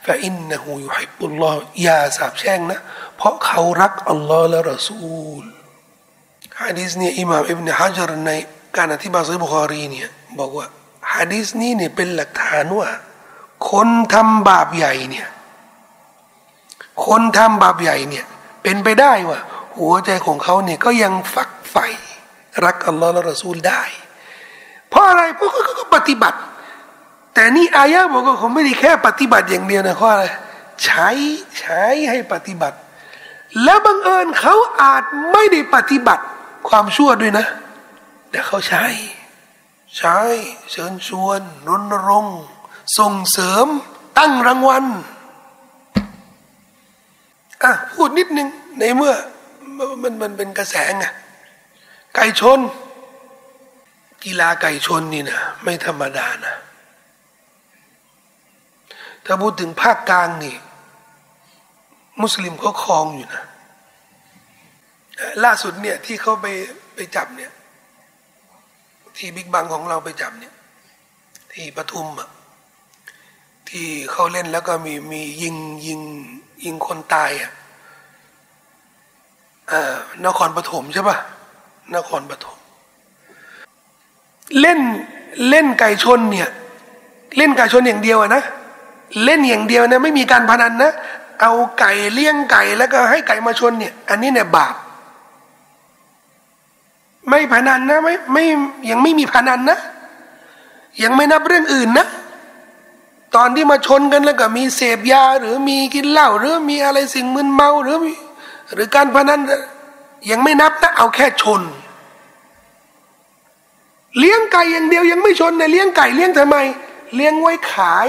ฟาอินนะฮูยุฮิบุลลอฮ์อย่าสาบแช่งนะ เพราะเขารักอัลลอฮ์และรอซูลฮะดีษนี้อิหม่ามอิบเนฮะจารในการอธิบายซีบุคอรีเนี่ยบอกว่าฮะดีษนี้เนี่ยเป็นหลักฐานว่า คนทำบาปใหญ่เนี่ยคนทำบาปใหญ่เนี่ย เป็นไปได้ว่า หัวใจของเขาเนี่ยก็ยังฝักใฝ่ รักอัลลอฮ์และรอซูลได้ เพราะอะไรเพราะเขาก็ปฏิบัติ แต่นี่อายะบอกว่าเขาไม่ได้แค่ปฏิบัติอย่างเดียวนะเข้ออะไรใช้ใช้ให้ปฏิบัติ แล้วบังเอิญเขาอาจไม่ได้ปฏิบัติความชั่วด้วยนะ แต่เขาใช้ ใช้เชิญชวนรณรงค์ส่งเสริม ตั้งรางวัลอะพูดนิดนึงในเมื่อมันมันเป็นกระแสไง ไก่ชน กีฬาไก่ชนนี่นะไม่ธรรมดานะ ถ้าพูดถึงภาคกลางนี่ มุสลิมเขาคลองอยู่นะ ล่าสุดเนี่ยที่เขาไปไปจับเนี่ย ที่บิ๊กบังของเราไปจับเนี่ย ที่ปทุมอะที่เขาเล่นแล้วก็มีมียิงยิงยิงคนตายอะนครปฐมใช่ปะ นครปฐมเล่นเล่นไก่ชนเนี่ย เล่นไก่ชนอย่างเดียวนะเล่นอย่างเดียวนะไม่มีการพนันนะเอาไก่เลี้ยงไก่แล้วก็ให้ไก่มาชนเนี่ย อันนี้เนี่ยบาป ไม่พนันนะไม่ไม่ยังไม่มีพนันนะ ยังไม่นับเรื่องอื่นนะ ตอนที่มาชนกันแล้วก็มีเสพยา หรือมีกินเหล้าหรือมีอะไรสิ่งมึนเมาหรือมีหรือการพนัน ยังไม่นับนะเอาแค่ชน เลี้ยงไก่อย่างเดียวยังไม่ชนนะเลี้ยงไก่เลี้ยงทำไม เลี้ยงไว้ขาย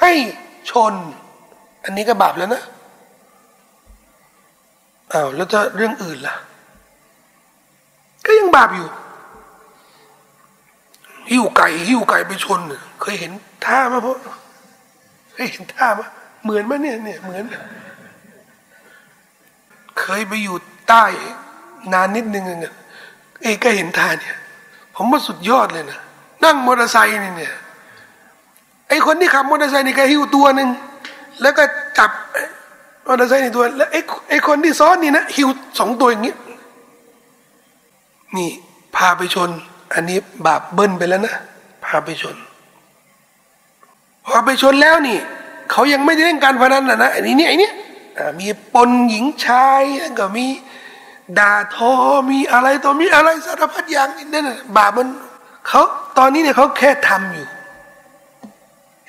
ให้ชน อันนี้ก็บาปแล้วนะอ้าวแล้วจะเรื่องอื่นล่ะ ก็ยังบาปอยู่ หิ้วไก่หิ้วไก่ไปชน เคยเห็นท่าไหมพ่อเคยเห็นท่าไหมเหมือนไหมเนี่ยเนี่ยเหมือน เคยไปอยู่ใต้ นานนิดนึงเนี่ยเอ้ก็เห็นท่าเนี่ย ผมว่าสุดยอดเลยนะนั่งมอเตอร์ไซค์นี่เนี่ยไอ้คนที่ขับมอเตอร์ไซค์นี่ก็หิ้วตัวหนึ่งแล้วก็จับมอเตอร์ไซค์ในตัว แล้วไอ้ไอ้คนที่ซ้อนนี่นะหิ้วสองตัวอย่างนี้นี่พาไปชน อันนี้บาปเบิ้ลไปแล้วนะพาไปชนพอไปชนแล้วนี่เขายังไม่ได้เล่นการพนันนะนะอันนี้เนี่ยไอ้นี่มีปนหญิงชายก็มี ด่าทอมีอะไรตัวมีอะไรสารพัดอย่างนี่นั่นบาปมันเขาตอนนี้เนี่ยเขาแค่ทำอยู่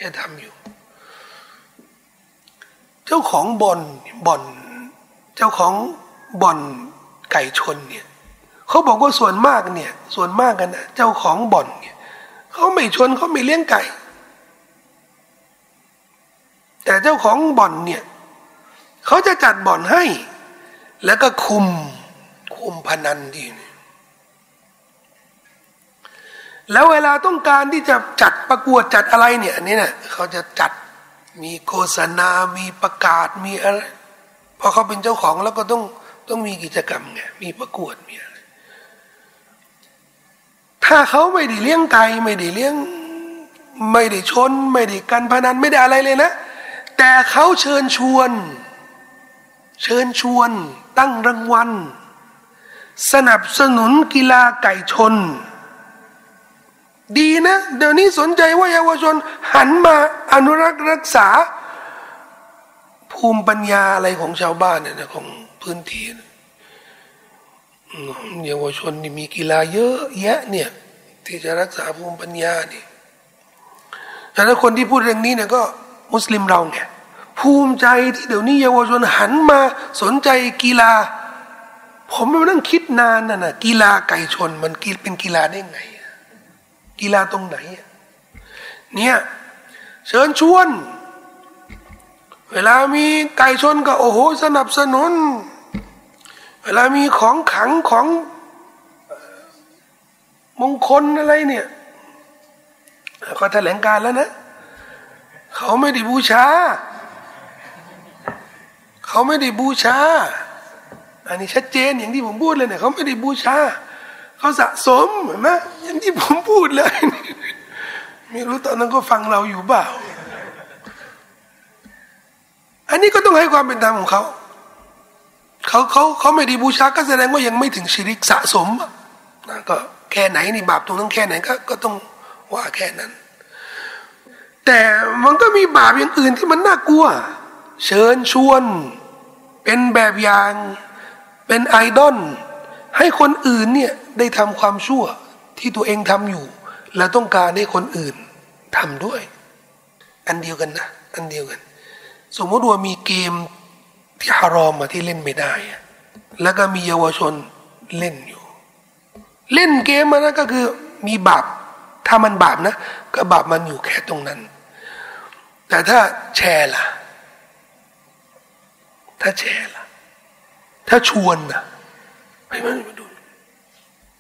จะทำอยู่ เจ้าของบ่อนบ่อน เจ้าของบ่อนไก่ชนเนี่ยเขาบอกว่าส่วนมากเนี่ย ส่วนมากกันนะเจ้าของบ่อนเนี่ยเขาไม่ชนเขาไม่เลี้ยงไก่ แต่เจ้าของบ่อนเนี่ยเขาจะจัดบ่อนให้ แล้วก็คุม คุมพนันดีนี่แล้วเวลาต้องการที่จะจัดประกวดจัดอะไรเนี่ยอันนี้เนี่ยเขาจะจัดมีโฆษณา มีประกาศมีอะไรพอเขาเป็นเจ้าของแล้วก็ต้องต้องมีกิจกรรมไงมีประกวดมีอะไรถ้าเขาไม่ได้เลี้ยงไก่ไม่ได้เลี้ยง ไม่ได้ชน ไม่ได้กันพนันไม่ได้อะไรเลยนะ แต่เขาเชิญชวน เชิญชวน ตั้งรางวัล สนับสนุนกีฬาไก่ชน ดีนะ เดี๋ยวนี้สนใจว่าเยาวชน หันมาอนุรักษ์รักษา ภูมิปัญญาอะไรของชาวบ้านเนี่ยของพื้นที่เยาวชนนี่มีกีฬาเยอะแยะเนี่ยที่จะรักษาภูมิปัญญานี่แต่ถ้าคนที่พูดเรื่องนี้เนี่ยก็มุสลิมเราไงภูมิใจที่เดี๋ยวนี้เยาวชนหันมาสนใจกีฬา ผมม่นั่งคิดนานน่ะนะกีฬาไก่ชนมันเป็นกีฬาได้ไง กีฬาตรงไหน เนี่ยเชิญชวน เวลามีไก่ชนก็โอ้โห สนับสนุน เวลามีของขังของมงคลอะไรเนี่ยเขาแถลงการแล้วนะเขาไม่ได้บูชา เขาไม่ได้บูชา อันนี้ชัดเจนอย่างที่ผมพูดเลยเนี่ยเขาไม่ได้บูชาเขาสะสมเห็นไหมอย่างที่ผมพูดเลย ไม่รู้ตอนนั้นก็ฟังเราอยู่เปล่าอันนี้ก็ต้องให้ความเป็นธรรมของเขาเขาเขาเขาไม่ได้บูชาก็แสดงว่ายังไม่ถึงชีริกสะสมนะก็แค่ไหนนี่บาปตรงนั้นแค่ไหนก็ก็ต้องว่าแค่นั้น แต่มันก็มีบาปอย่างอื่นที่มันน่ากลัว เชิญชวน เป็นแบบอย่าง เป็นไอดอลให้คนอื่นเนี่ยได้ทำความชั่วที่ตัวเองทำอยู่ และต้องการให้คนอื่นทำด้วย อันเดียวกันนะ อันเดียวกัน สมมติว่ามีเกมที่ฮารอมมาที่เล่นไม่ได้ แล้วก็มีเยาวชนเล่นอยู่ เล่นเกมมันนะก็คือมีบาป ถ้ามันบาปนะ ก็บาปมันอยู่แค่ตรงนั้น แต่ถ้าแชร์ล่ะ ถ้าแชร์ล่ะ ถ้าชวนนะไปมันมาดู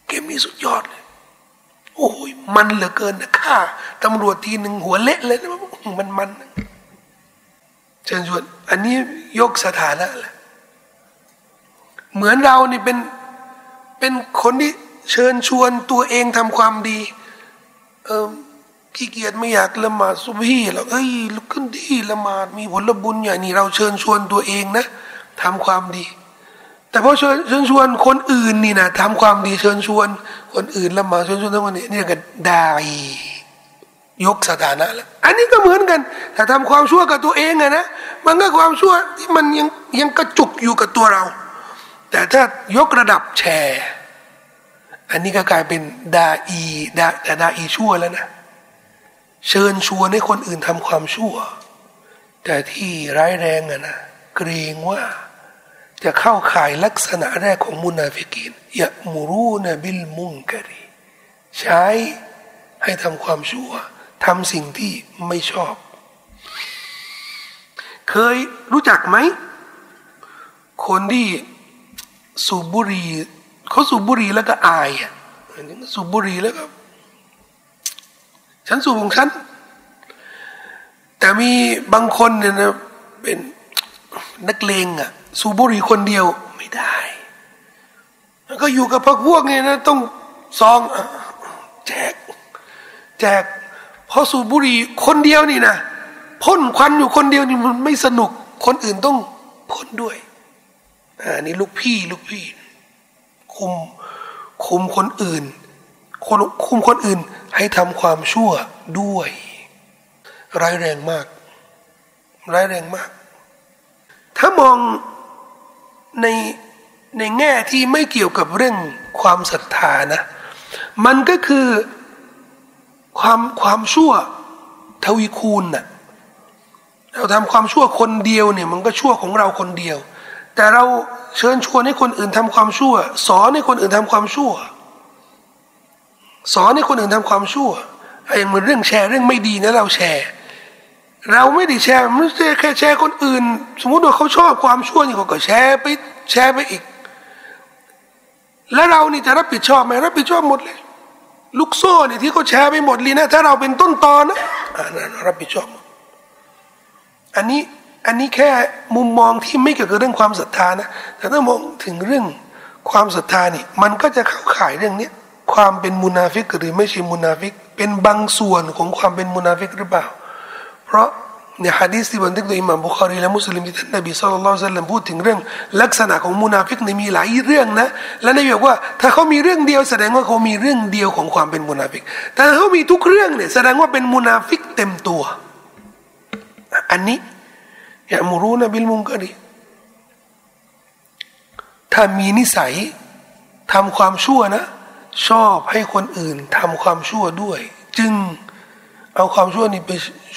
เกมนี้สุดยอดเลย โอ้ยมันเหลือเกินนะฆ่าตำรวจทีหนึ่งหัวเละเลยนะมันมันเชิญชวน อันนี้ยกสถานะแหละเหมือนเรานี่เป็นเป็นคนที่เชิญชวนตัวเองทำความดี เออขี้เกียจไม่อยากละหมาดสุบฮีหรอกเอ้ยลุกขึ้นดีละหมาดมีผลบุญอย่างนี้เราเชิญชวนตัวเองนะทำความดี แต่พอเชิญเชิญชวนคนอื่นนี่นะทำความดีเชิญชวน คนอื่นละหมาเชิญชวนทั้งวันนี้นี่ก็ได้ยกสถานะแล้วอันนี้ก็เหมือนกันถ้าทำความชั่วกับตัวเองอะนะมันก็ความชั่วที่มันยังยังกระจุกอยู่กับตัวเรา แต่ถ้ายกระดับแชร์อันนี้ก็กลายเป็นดาอีดาแต่ดาอีชั่วแล้วนะเชิญชวนให้คนอื่นทำความชั่ว แต่ที่ร้ายแรงอะนะเกรงว่า จะเข้าข่ายลักษณะแรกของมุนาฟิกีนยะมูรูนบิลมุงกรีใช้ให้ทำความชั่วทำสิ่งที่ไม่ชอบ เคยรู้จักไหม คนที่สูบบุหรี่เขาสูบบุหรี่แล้วก็อายอะสูบบุหรี่แล้วก็ ฉันสูบของฉัน แต่มีบางคนเนี่ยนะเป็นนักเลงอะ สูบบุหรี่คนเดียวไม่ได้แล้วก็อยู่กับพวกพวกเนี่นะต้องซองแจก แจกพอสูบบุหรี่คนเดียวนี่นะพ่นควันอยู่คนเดียวนี่มันไม่สนุก คนอื่นต้องพ่นด้วยอันนี้ลูกพี่ลูกพี่ คุมคุมคนอื่นคนคุมคนอื่นให้ทำความชั่วด้วย ร้ายแรงมาก ร้ายแรงมาก ถ้ามอง ในในแง่ที่ไม่เกี่ยวกับเรื่องความศรัทธานะ มันก็คือความความชั่วทวีคูณน่ะเราทำความชั่วคนเดียวเนี่ยมันก็ชั่วของเราคนเดียว แต่เราเชิญชวนให้คนอื่นทำความชั่ว สอนให้คนอื่นทำความชั่ว สอนให้คนอื่นทำความชั่วอย่างเหมือนเรื่องแชร์เรื่องไม่ดีนะเราแชร์ เราไม่ได้แชร์ไม่ใช่แค่แชร์คนอื่น สมมติว่าเขาชอบความชั่วนี่เขาก็แชร์ไปแชร์ไปอีก แล้วเรานี่จะรับผิดชอบไหมรับผิดชอบหมดเลย ลูกโซ่เนี่ยที่เขาแชร์ไปหมดเลยนะถ้าเราเป็นต้นตอนนะอันนั้นรับผิดชอบ อันนี้อันนี้แค่มุมมองที่ไม่เกี่ยวกับเรื่องความศรัทธานะแต่ถ้ามองถึงเรื่องความศรัทธานี่ มันก็จะเข้าข่ายเรื่องนี้ความเป็นมุนาฟิกหรือไม่ใช่มุนาฟิก เป็นบางส่วนของความเป็นมุนาฟิกหรือเปล่า เพราะในฮะดีษที่บันทึกโดยอิหม่ามบุคารีและมุสลิมที่ท่านนบี صلى الله عليه وسلم พูดถึงเรื่อง ลักษณะของมุนาฟิกในมีหลายเรื่องนะ และนบีบอกว่าถ้าเขามีเรื่องเดียวแสดงว่าเขามีเรื่องเดียวของความเป็นมุนาฟิก แต่ถ้าเขามีทุกเรื่องเนี่ยแสดงว่าเป็นมุนาฟิกเต็มตัว อันนี้อย่ามูรู้นะบิลมุงก็ดีถ้ามีนิสัยทำความชั่วนะ ชอบให้คนอื่นทำความชั่วด้วย จึง เอาความชั่วนี้ไป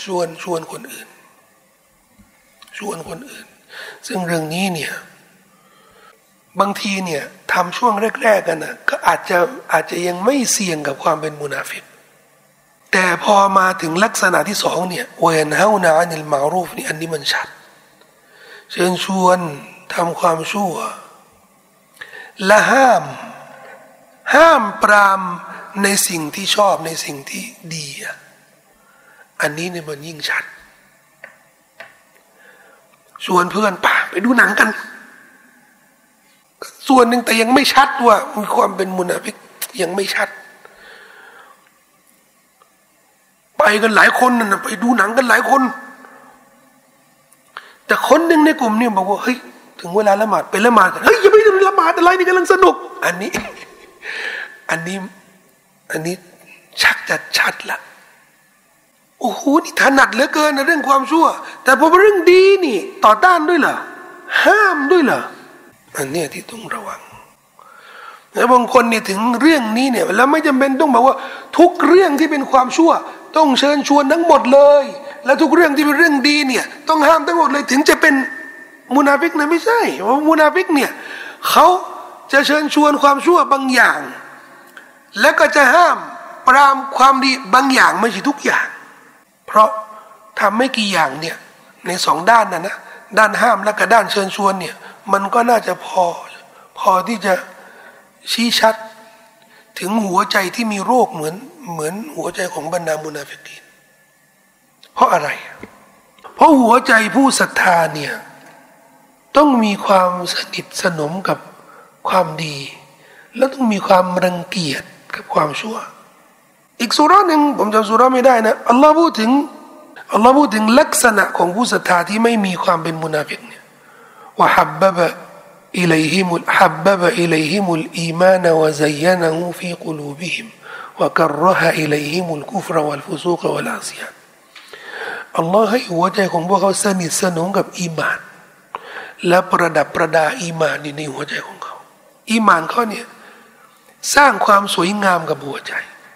ชวนชวนคนอื่น ชวนคนอื่น ซึ่งเรื่องนี้เนี่ยบางทีเนี่ยทำช่วงแรก ๆ กันนะก็อาจจะอาจจะยังไม่เสี่ยงกับความเป็นมุนาฟิกแต่พอมาถึงลักษณะที่สองเนี่ยเวนเฮานานิลมารูฟนี่อันนี้มันชัด เชิญชวนทำความชั่ว และห้าม ห้ามปรามในสิ่งที่ชอบในสิ่งที่ดีอั อันนี้เนี่ยมันยิ่งชัดชวนเพื่อนป่าไปดูหนังกัน ส่วนหนึ่งแต่ยังไม่ชัดว่ามีความเป็นมุนาฟิกยังไม่ชัด ไปกันหลายคนนะไปดูหนังกันหลายคน แต่คนหนึ่งในกลุ่มนี่บอกว่าเฮ้ยถึงเวลาละหมาดไปละหมาดกันเฮ้ยอย่าไปละหมาดอะไรนี่กำลังสนุก อันนี้ อันนี้ อันนี้ชักจะชัดละ โอ้โหนี่ถนัดเหลือเกินในเรื่องความชั่ว แต่พอเรื่องดีนี่ ต่อต้านด้วยเหรอห้ามด้วยเหรออันนี้ที่ต้องระวังแล้วบางคนเนี่ยถึงเรื่องนี้เนี่ยแล้วไม่จำเป็นต้องบอกว่า ทุกเรื่องที่เป็นความชั่ว ต้องเชิญชวนทั้งหมดเลย และทุกเรื่องที่เป็นเรื่องดีเนี่ยต้องห้ามทั้งหมดเลยถึงจะเป็นมุนาฟิกนะไม่ใช่เพราะมุนาฟิกเนี่ยเขาจะเชิญชวนความชั่วบางอย่าง แล้วก็จะห้ามปรามความดีบางอย่างไม่ใช่ทุกอย่าง เพราะทำไม่กี่อย่างเนี่ยในสองด้านนะนะด้านห้ามและก็ด้านเชิญชวนเนี่ยมันก็น่าจะพอพอที่จะชี้ชัด ถึงหัวใจที่มีโรคเหมือนเหมือนหัวใจของบรรดามุนาฟิกีนเพราะอะไร เพราะหัวใจผู้ศรัทธาเนี่ยต้องมีความสนิทสนมกับความดี แล้วต้องมีความรังเกียจกับความชั่ว อีกสุราหนึ่งผมจำสุราไม่ได้นะอัลลอฮ์พูดถึงอัลลอฮ์พูดถึงลักษณะของผู้ศรัทธาที่ไม่มีความเป็นมุนาฟิกเนี่ยว่าحبب إليهم حبب إليهم الإيمان وزينه في قلوبهم وكره إليهم الكفر والفسوق والعصيانอัลลอฮ์ให้หัวใจของพวกเขาสนิทสนมกับอีมาน และประดับประดาอีมานอยู่ในหัวใจของเขาอีมานเขาเนี่ยสร้างความสวยงามกับหัวใจ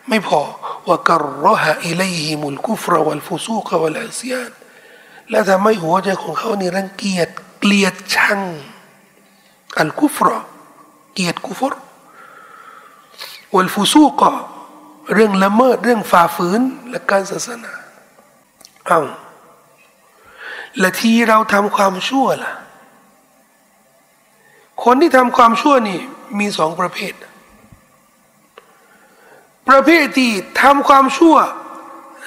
ไม่พอว่ากรหะอิเลหิมุลกุฟรวัลฟุซูกวัลอาซียนและทำให้หัวใจของเขานี่รังเกียจเกลียดชังอัลกุฟรเกลียดกุฟรวัลฟุซูกเรื่องละเมิดเรื่องฝ่าฝืนและการศาสนาเอาและที่เราทำความชั่วล่ะ คนที่ทำความชั่วนี่มีสองประเภท ประเภทที่ทำความชั่ว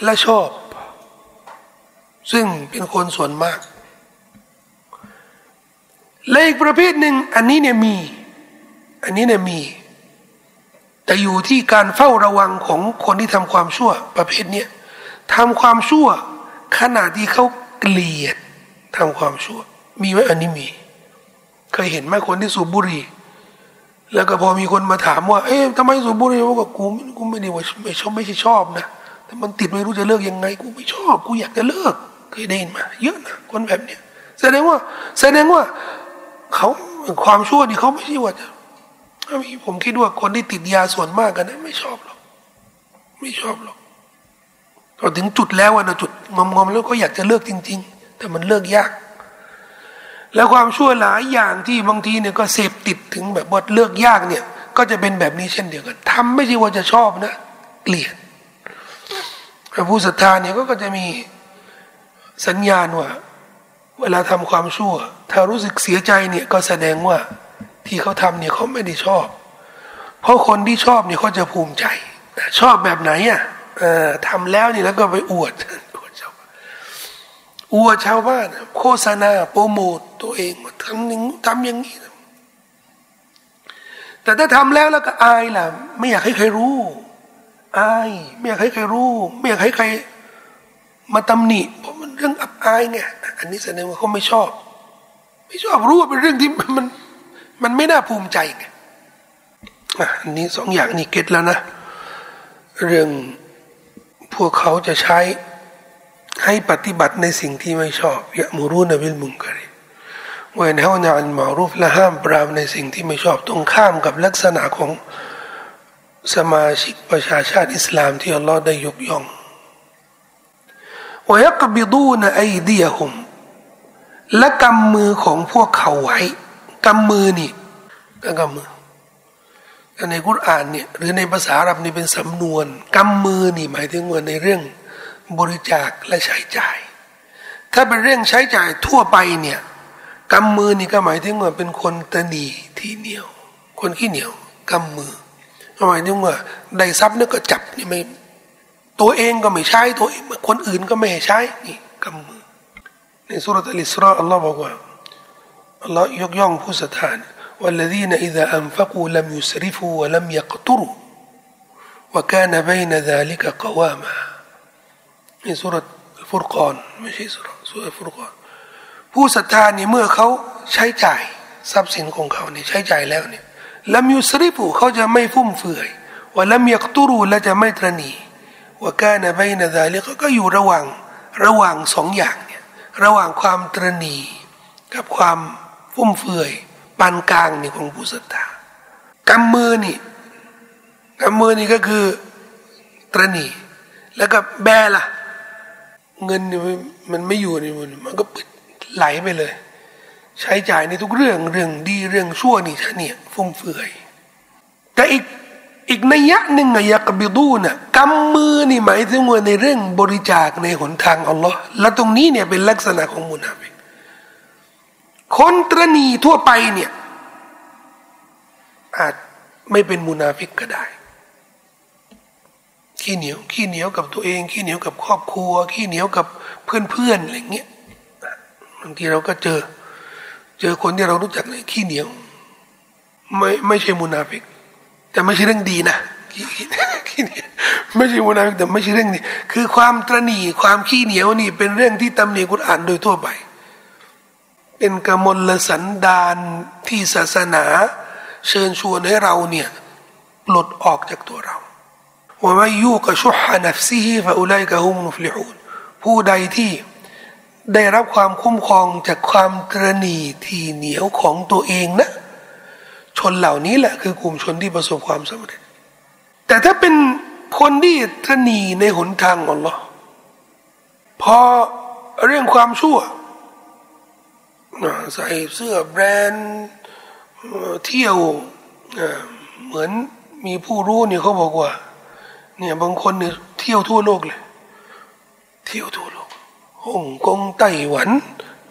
และชอบ ซึ่งเป็นคนส่วนมาก และอีกประเภทหนึ่งอันนี้เนี่ยมี อันนี้เนี่ยมี แต่อยู่ที่การเฝ้าระวังของคนที่ทำความชั่ว ประเภทเนี้ยทำความชั่ว ขณะที่เขาเกลียดทำความชั่ว มีไหมอันนี้มี เคยเห็นไหมคนที่สูบบุหรี่ แล้วก็พอมีคนมาถามว่า เอ๊ะทำไมสูบบุหรี่วกกูกูไม่ได้ว่าไม่ชอบไม่ใช่ชอบนะแต่มันติดไม่รู้จะเลิกยังไง กูไม่ชอบ กูอยากจะเลิกเคยได้ยินมา เยอะนะคนแบบเนี้ยแสดงว่า แสดงว่าเขาความชั่วนี่เขาไม่ใช่ว่าจะผมคิดว่าคนที่ติดยาส่วนมากกันนะไม่ชอบหรอกไม่ชอบหรอกพอถึงจุดแล้วนะจุดงอมๆแล้วก็อยากจะเลิกจริง ๆ แต่มันเลิกยาก แล้วความชั่วหลายอย่างที่บางทีเนี่ยก็เสพติดถึงแบบว่าเลิกยากเนี่ย ก็จะเป็นแบบนี้เช่นเดียวกันทำไม่ใช่ว่าจะชอบนะเกลียดผู้ศรัทธาเนี่ยก็จะมีสัญญาณว่า เวลาทำความชั่ว ถ้ารู้สึกเสียใจเนี่ยก็แสดงว่าที่เขาทำเนี่ยเขาไม่ได้ชอบ เพราะคนที่ชอบเนี่ยเขาจะภูมิใจ ชอบแบบไหนอะทำแล้วนี่แล้วก็ไปอวด อวดชาวบ้าน โฆษณาโปรโมตตัวเองทำอย่างทำอย่างนี้ แต่ถ้าทำแล้วแล้วก็อายล่ะ ไม่อยากให้ใครรู้ อาย ไม่อยากให้ใครรู้ ไม่อยากให้ใคร มาตำหนิเพราะมันเรื่องอับอายไงอันนี้แสดงว่าเขาไม่ชอบ ไม่ชอบรู้ว่าเป็นเรื่องที่มัน มันไม่น่าภูมิใจไงอันนี้สองอย่างนี้เก็ตแล้วนะ เรื่องพวกเขาจะใช้ ให้ปฏิบัติในสิ่งที่ไม่ชอบยะมูรูนบิลมุงกรีเวนเฮานาอันมารูฟและห้ามปรามในสิ่งที่ไม่ชอบตรงข้ามกับลักษณะของสมาชิกประชาชาติอิสลามที่อัลลอฮ์ได้ยกย่องวยักบิดูนไอเดียหุมและกำมือของพวกเขาไว้กำมือนี่ก็กำมือในกุรอานเนี่ยหรือในภาษาอาหรับนี่เป็นสำนวนกำมือนี่หมายถึงว่าในเรื่อง บริจาคและใช้จ่าย ถ้าเป็นเรื่องใช้จ่ายทั่วไปเนี่ยกำมือนี่ก็หมายถึงว่าเป็นคนตนีที่เหนียว คนขี้เหนียวกำมือหมายถึงว่าได้ทรัพย์นี่ก็จับนี่ไม่ตัวเองก็ไม่ใช้ตัวเองคนอื่นก็ไม่ให้ใช้นี่กำมือ ในสุรษอัลอิสราอัลลอฮ์บอกว่าอัลลอฮ์ยกย่องผู้ศรัทธา والذين إذا أنفقوا لم يسرفوا ولم يقتروا وكان بين ذلك قواما ใ นี่สุรฟุรกอนไม่ใช่สุรสุรฟุรกอนผู้ศรัทธานี่เมื่อเขาใช้จ่ายทรัพย์สินของเขาเนี่ยใช้จ่ายแล้วเนี่ยลัมยุสริฟูเขาจะไม่ฟุ่มเฟือยว่าลัมยักตุรูและจะไม่ตรณีว่าการนบนาดาลิกก็อยู่ระหว่างระหว่างสองอย่างเนี่ยระหว่างความตรณีกับความฟุ่มเฟือยปานกลางนี่ของผู้ศรัทธากำมือนี่กำมือนี่ก็คือตรณีแล้วก็แบล่ะ เงินมันไม่อยู่ในมันมันก็ปิดไหลไปเลย ใช้จ่ายในทุกเรื่องเรื่องดีเรื่องชั่วนี่ท่านเนี่ยฟุ่มเฟือย แต่อีกอีกนัยยะหนึ่งอะยากบิดูน่ะกำมือนี่หมายถึงว่าในเรื่องบริจาคในหนทางอัลลอฮ์และตรงนี้เนี่ยเป็นลักษณะของมุนาฟิกคนตรณีทั่วไปเนี่ยอาจไม่เป็นมุนาฟิกก็ได้ ขี้เหนียวขี้เหนียวกับตัวเอง ขี้เหนียวกับครอบครัว ขี้เหนียวกับเพื่อนๆอะไรเงี้ยบางทีเราก็เจอ เจอคนที่เรารู้จักเลยขี้เหนียว ไม่ไม่ใช่มุนาฟิก แต่ไม่ใช่เรื่องดีนะขี้ขี้เหนียวไม่ใช่มุนาฟิกแต่ไม่ใช่เรื่องดีคือความตระหนี่ความขี้เหนียวนี่เป็นเรื่องที่ตำหนิกุรอานโดยทั่วไป เป็นกมลสันดานที่ศาสนา เชิญชวนให้เราเนี่ยปลดออกจากตัวเรา ว่าومن يوق شح نفسه فأولئك هم المفلحونผู้ใดที่ได้รับความคุ้มครองจากความตรณีที่เหนียวของตัวเองนะ ชนเหล่านี้แหละคือกลุ่มชนที่ประสบความสำเร็จ แต่ถ้าเป็นคนที่ตรณีในหนทางอัลลอฮ์พอเรื่องความชั่วใส่เสื้อแบรนด์เที่ยวเหมือนมีผู้รู้เนี่ยเขาบอกว่า เนี่ยบางคนเนี่ยเที่ยวทั่วโลกเลย เที่ยวทั่วโลกฮ่องกงไต้หวัน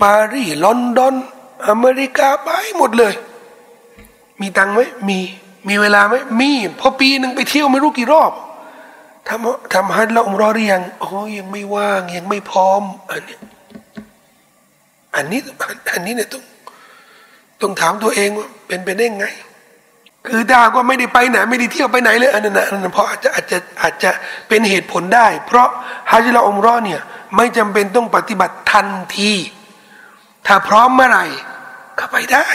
ปารีสลอนดอน อเมริกาไปหมดเลย มีตังไหมมีมีเวลาไหมมีพอปีหนึ่งไปเที่ยวไม่รู้กี่รอบทำทำฮัทล้วอมรอหรือยังโอ้ยังไม่ว่างยังไม่พร้อม อันนี้อันนี้อันนี้เนี่ยต้องต้องถามตัวเองว่าเป็นไปได้ไง คือถ้าก็ไม่ได้ไปไหนไม่ได้เที่ยวไปไหนเลยอันนั้นอันนั้นเพราะอาจจะอาจจะอาจจะเป็นเหตุผลได้ เพราะฮัจญ์ละอมรอเนี่ยไม่จำเป็นต้องปฏิบัติทันที ถ้าพร้อมเมื่อไหร่ก็ไปได้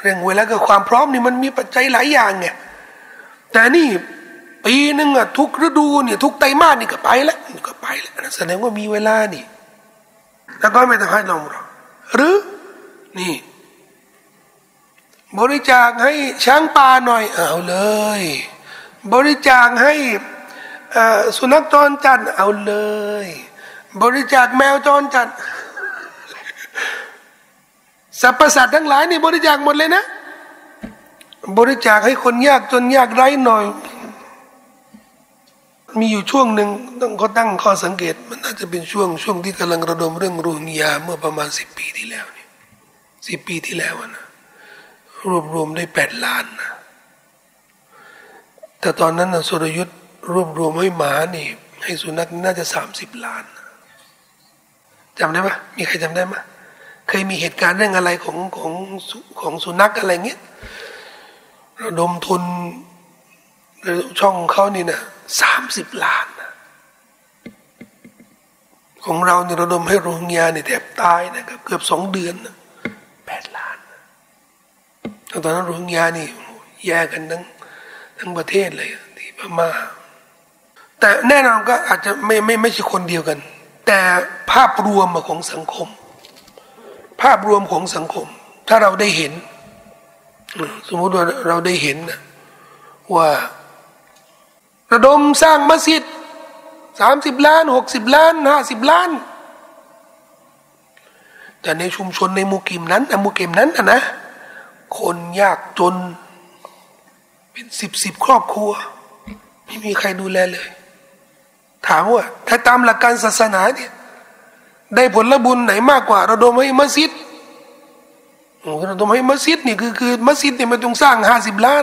เรื่องเวลากับความพร้อมนี่มันมีปัจจัยหลายอย่างไงแต่นี่ปีหนึ่งอะทุกฤดูเนี่ยทุกไตรมาสนี่ก็ไปแล้วก็ไปแล้วแสดงว่ามีเวลานี่แล้วก็ไม่ต้องให้ลองรอหรือนี่ บริจาคให้ช้างป่าหน่อยเอาเลย บริจาคให้สุนัขจรจัดเอาเลย บริจาคแมวจรจัดสรรพสัตว์ทั้งหลายนี่บริจาคหมดเลยนะ บริจาคให้คนยากจนยากไร้หน่อย มีอยู่ช่วงหนึ่งต้องเขาตั้งข้อสังเกต มันน่าจะเป็นช่วงช่วงที่กำลังระดมเรื่องรูฮิงญาเมื่อประมาณสิบปีที่แล้วนี่สิบปีที่แล้วนะ รวบรวมได้แปดล้านนะแต่ตอนนั้นนะสุรยุทธ์รวบรวมให้หมานี่ ให้สุนัขน่าจะสามสิบล้านจำได้ไหมมีใครจำได้ไหมเคยมีเหตุการณ์เรื่องอะไรของของของสุนัขอะไรเงี้ยระดมทุนช่องเขานี่นะสามสิบล้านนะของเราเนี่ยระดมให้โรงยาเนี่ยแทบตายนะครับเกือบสองเดือนแนะ ตอนนั้นรุงยานี่แยกกันทั้งทั้งประเทศเลยที่พม่าแต่แน่นอนก็อาจจะไม่ไม่ไม่ใช่คนเดียวกัน แต่ภาพรวมของสังคม ภาพรวมของสังคม ถ้าเราได้เห็น สมมติว่าเราได้เห็นนะว่าระดมสร้างมัสยิดสามสิบล้านหกสิบล้านห้าสิบล้าน แต่ในชุมชนในมุกิมนั้นมุกิมนั้นนะ คนยากจน เป็นสิบสิบครอบครัว ไม่มีใครดูแลเลย ถามว่า ถ้าตามหลักการศาสนาเนี่ย ได้ผลบุญไหนมากกว่า ระดมให้มัสยิดระดมให้มัสยิดนี่คือคือมัสยิดเนี่ยมันต้องสร้างห้าสิบล้าน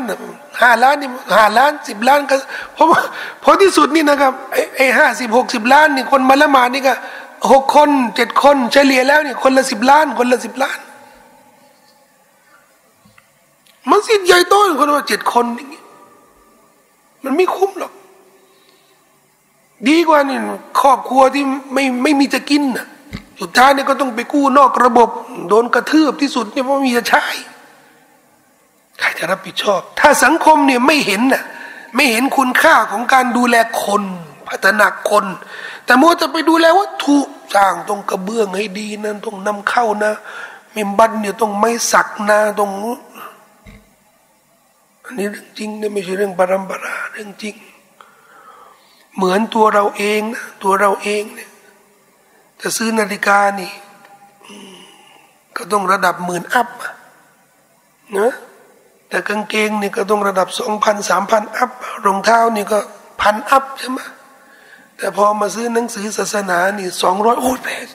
ห้าล้านนี่ห้าล้านสิบล้านก็เพราะเพราะที่สุดนี่นะครับไอ้ห้าสิบหกสิบล้านนี่คนมาละหมาดนี่ก็หกคนเจ็ดคนเฉลี่ยแล้วนี่คนละสิบล้าน คนละสิบล้าน มัสยิดใหญ่โตคนว่าเจ็ดคนอย่างงี้มันไม่คุ้มหรอก ดีกว่านี่ครอบครัวที่ไม่ไม่มีจะกินน่ะสุดท้ายเนี่ยก็ต้องไปกู้นอกระบบ โดนกระทืบที่สุดเนี่ยเพราะมีจะใช้ใครจะรับผิดชอบ ถ้าสังคมเนี่ยไม่เห็นน่ะไม่เห็นคุณค่าของการดูแลคน พัฒนาคน แต่มัวจะไปดูแลวัตถุสร้างตรงกระเบื้องให้ดีนะต้องนำเข้านะมิมบันเนี่ยต้องไม่สักนะตรง อันนี้เรื่องจริงเนี่ยไม่ใช่เรื่องบารัมบาราเรื่องจริง เหมือนตัวเราเองนะตัวเราเองเนี่ยจะซื้อนาฬิกานี่ก็ต้องระดับหมื่น up นะแต่กางเกงนี่ก็ต้องระดับสองพันสามพัน up รองเท้านี่ก็พัน up ใช่ไหมแต่พอมาซื้อหนังสือศาสนานี่สองร้อยโอ้แพง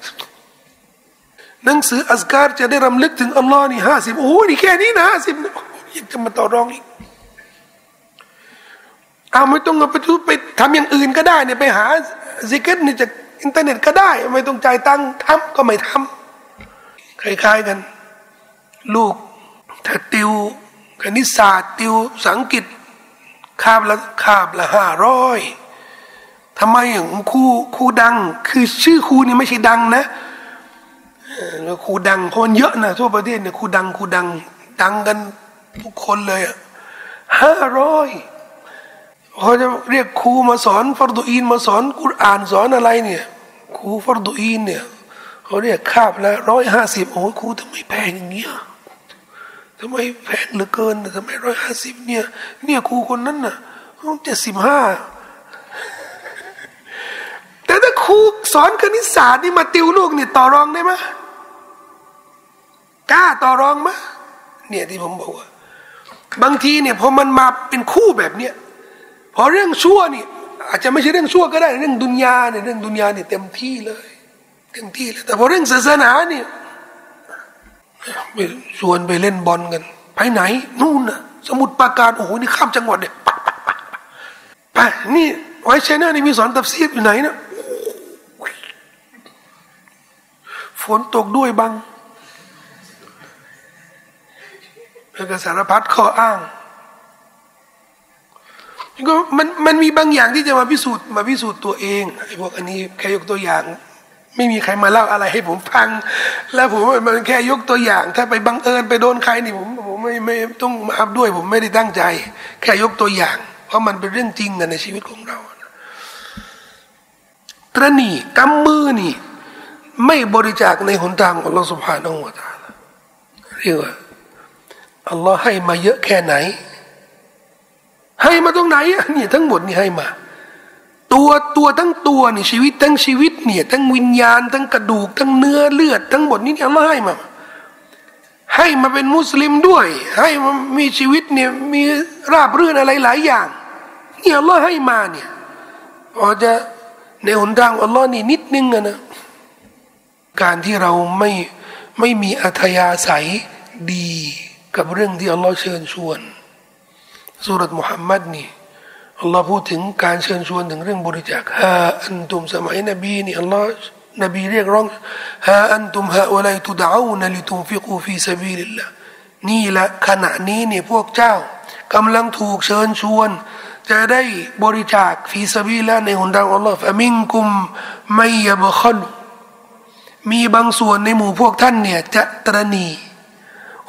หนังสืออัซการจะได้รำลึกถึงอัลลอฮ์นี่ห้าสิบโอ้นี่แค่นี้นะห้าสิบ ยังจะมาต่อรองอีกเอาไม่ต้องไปทุไปทำอย่างอื่นก็ได้เนี่ยไปหาซิกเก็ตนี่จากอินเทอร์เน็ตก็ได้ ไม่ต้องจ่ายตังค์ทำก็ไม่ทำคล้ายๆกัน ลูกถ้าติวคณิตศาสตร์ติวอังกฤษคาบละคาบละห้าร้อยทำไมอย่างครูครูดัง คือชื่อครูนี่ไม่ใช่ดังนะครูดังเพราะมันเยอะนะทั่วประเทศเนี่ยครูดังครูดังดังกัน ทุกคนเลยอะห้าร้อยเขาจะเรียกครูมาสอนฟรดูอินมาสอนกุรอานสอนอะไรเนี่ยครูฟรดูอินเนี่ยเขาเรียกคาบละร้อยห้าสิบโอ้ครูทำไมแพงอย่างเงี้ยทำไมแพงเหลือเกินทำไมร้อยห้าสิบเนี่ย เนี่ยครูคนนั้นน่ะเจ็ดสิบห้าแต่ถ้าครูสอนคณิตศาสตร์นี่มาติวลูกเนี่ยต่อรองได้ไหมกล้าต่อรองไหมเนี่ยที่ผมบอกว่า บางทีเนี่ยพอมันมาเป็นคู่แบบเนี้ยพอเรื่องชั่วนี่อาจจะไม่ใช่เรื่องชั่วก็ได้เรื่องดุนยาเนี่ยเรื่องดุนยาเนี่ยเต็มที่เลยเต็มที่เลยแต่พอเรื่องศาสนาเนี่ยไปชวนไปเล่นบอลกันไปไหนนู่นน่ะ สมุดปราการโอ้โหนี่ข้ามจังหวัดเนี่ยไปนี่ไว้ชแนลนี่มีสอนตับซีดอยู่ไหนนะฝนตกด้วยบัง ก็สารพัดข้ออ้างก็มันมันมีบางอย่างที่จะมาพิสูจน์มาพิสูจน์ตัวเองไอ้พวกอันนี้แค่ยกตัวอย่าง ไม่มีใครมาเล่าอะไรให้ผมฟัง แล้วผมมันแค่ยกตัวอย่าง ถ้าไปบังเอิญไปโดนใครนี่ผมผมไม่ไม่ต้องมาอับด้วย ผมไม่ได้ตั้งใจ แค่ยกตัวอย่าง เพราะมันเป็นเรื่องจริงกันในชีวิตของเราตรณีกำมือนี่ ไม่บริจาคในหนทางของเราสุภาพองวตาเรียกว่า อัลลอฮ์ให้มาเยอะแค่ไหน ให้มาตรงไหนอะนี่ทั้งหมดนี่ให้มา ตัวตัวทั้งตัวนี่ชีวิตทั้งชีวิตเนี่ยทั้งวิญญาณ ทั้งกระดูก ทั้งเนื้อเลือด ทั้งหมดนี่อัลลอฮ์ให้มาให้มาเป็นมุสลิมด้วย ให้มามีชีวิตเนี่ยมีราบรื่นอะไรหลายอย่างเนี่ยอัลลอฮ์ให้มาเนี่ยพอจะในหนทางอัลลอฮ์นี่นิดนึงอะนะการที่เราไม่ไม่มีอัธยาศัยดี กับเรื่องที่อัลลอฮ์เชิญชวนสูเราะฮ์มุฮัมมัดนี่อัลลอฮ์พูดถึงการเชิญชวนถึงเรื่องบริจาคها أنتم สมัยนบีนี่อัลลอฮ์นบีเรียกร้องها أنتم هؤلاء تدعون لتنفقوا في سبيل اللهนี่แหละขณะนี้เนี่ยพวกเจ้ากำลังถูกเชิญชวน จะได้บริจาคฟีซาบีละในหนทางอัลลอฮ์ฟะมิงกุมไม่ยบคอนมีบางส่วนในหมู่พวกท่านเนี่ยจะตรณี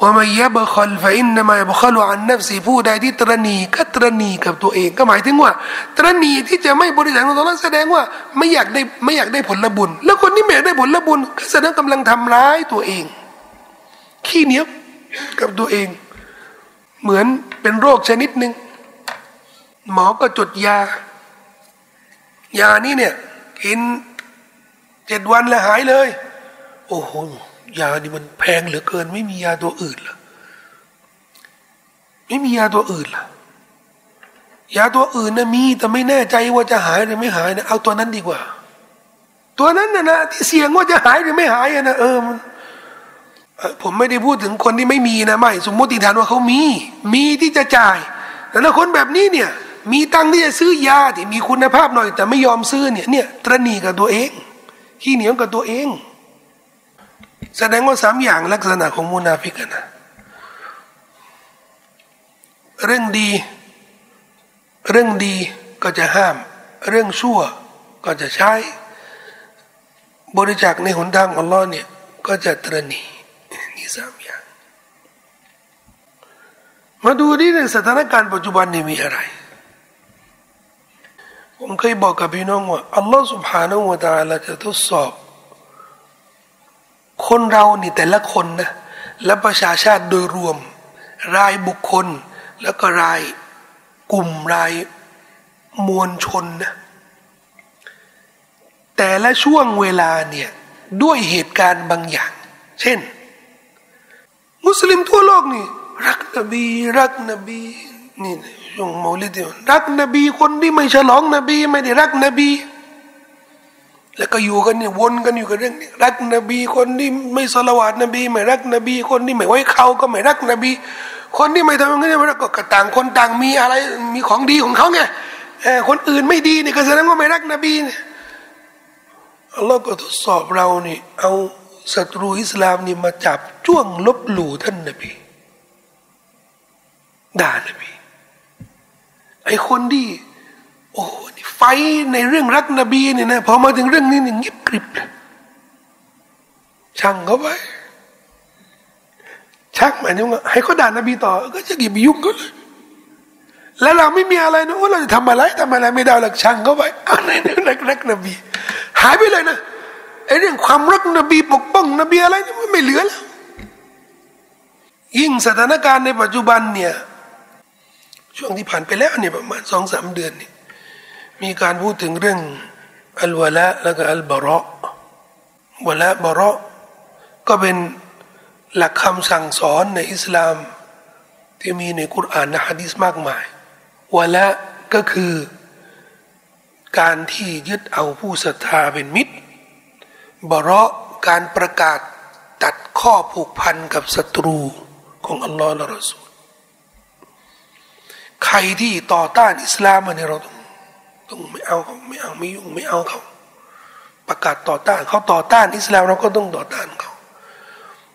ว่าไม่ยบคอลฟอินนามายบคลอันนับสีผู้ใดที่ตรณีก็ตรณีกับตัวเอง ก็หมายถึงว่า ตรณีที่จะไม่บริจาคของตัวนั้นแสดงว่าไม่อยากได้ไม่อยากได้ผลบุญ แล้วคนที่ไม่อยากได้ผลบุญก็แสดงกำลังทำร้ายตัวเอง ขี้เหนียวกับตัวเอง เหมือนเป็นโรคชนิดหนึ่งหมอก็จดยา ยานี้เนี่ยกินเจ็ดวันแล้วหายเลย โอ้โห ยานี่มันแพงเหลือเกิน ไม่มียาตัวอื่นหรอไม่มียาตัวอื่นล่ะยาตัวอื่นนะมีแต่ไม่แน่ใจว่าจะหายหรือไม่หายนะเอาตัวนั้นดีกว่า ตัวนั้นนะนะที่เสี่ยงว่าจะหายหรือไม่หายนะเออมันผมไม่ได้พูดถึงคนที่ไม่มีนะไม่ สมมติฐานว่าเขามี มีที่จะจ่ายแต่ถ้าคนแบบนี้เนี่ย มีตังที่จะซื้อยาที่มีคุณภาพหน่อย แต่ไม่ยอมซื้อเนี่ยเนี่ยตรณีกับตัวเองขี้เหนียวกับตัวเอง แสดงว่าสามอย่างลักษณะของมุนาฟิกนะเรื่องดี เรื่องดีก็จะห้าม เรื่องชั่วก็จะใช้ บริจาคในหนทางอัลลอฮ์เนี่ยก็จะตรณีนี่สามอย่าง มาดูที่ในสถานการณ์ปัจจุบันนี่มีอะไร ผมเคยบอกกับพี่น้องว่าอัลลอฮ์ سبحانه และ تعالى จะทดสอบ คนเรานี่แต่ละคนนะและประชาชาติโดยรวม รายบุคคล แล้วก็รายกลุ่มรายมวลชนนะแต่ละช่วงเวลาเนี่ยด้วยเหตุการณ์บางอย่าง เช่น มุสลิมทั่วโลกนี่ รักนบี รักนบีนี่ช่วงมอลิดรักนบีคนที่ไม่ฉลองนบี ไม่ได้รักนบี แล้วก็อยู่กันเนี่ยวนกันอยู่กับเรื่องนี้รักนบีคนที่ไม่สละวาดนบี ไม่รักนบี คนที่ไม่ไว้เขาก็ไม่รักนบี คนที่ไม่ทำอย่างนี้มันก็ต่างคนต่างมีอะไรมีของดีของเขาไงคนอื่นไม่ดีเนี่ยก็แสดงว่าไม่รักนบีเนี่ยอัลลอฮ์ก็ทดสอบเรานี่เอาศัตรูอิสลามนี่มาจับจ้วงลบหลู่ท่านนบีด่านบีไอคนที่โอ้ ไฟในเรื่องรักนบีเนี่ยนะพอมาถึงเรื่องนี้นี่เงียบกริบช่างเขาไวชักหมายถึงว่าให้เขาด่านบีต่อ ก็จะกี่ไปยุ่งก็เลยแล้วเราไม่มีอะไรนะว่าเราจะทำอะไรทำอะไรไม่ได้หลักช่างเขาไปอะไรนี่รักรักนบี หายไปเลยนะไอ้เรื่องความรักนบีปกป้องนบีอะไรนี่มันไม่เหลือแล้วยิ่งสถานการณ์ในปัจจุบันเนี่ย ช่วงที่ผ่านไปแล้วเนี่ยประมาณสองสามเดือนเนี่ย มีการพูดถึงเรื่องอัลวะละแล้วก็อัลบาระวะละบาระก็เป็นหลักคำสั่งสอนในอิสลาม ที่มีในคุรานในฮะดีษมากมายวะละก็คือ การที่ยึดเอาผู้ศรัทธาเป็นมิตรบาระการประกาศตัดข้อผูกพันกับศัตรูของอัลลอฮ์และรอสูลใครที่ต่อต้านอิสลามเนี่ยเราต้อง ต้องไม่เอาเขาไม่เอาไม่ยุ่งไม่เอาเขา ประกาศต่อต้านเขาต่อต้านอิสลามเราก็ต้องต่อต้านเขา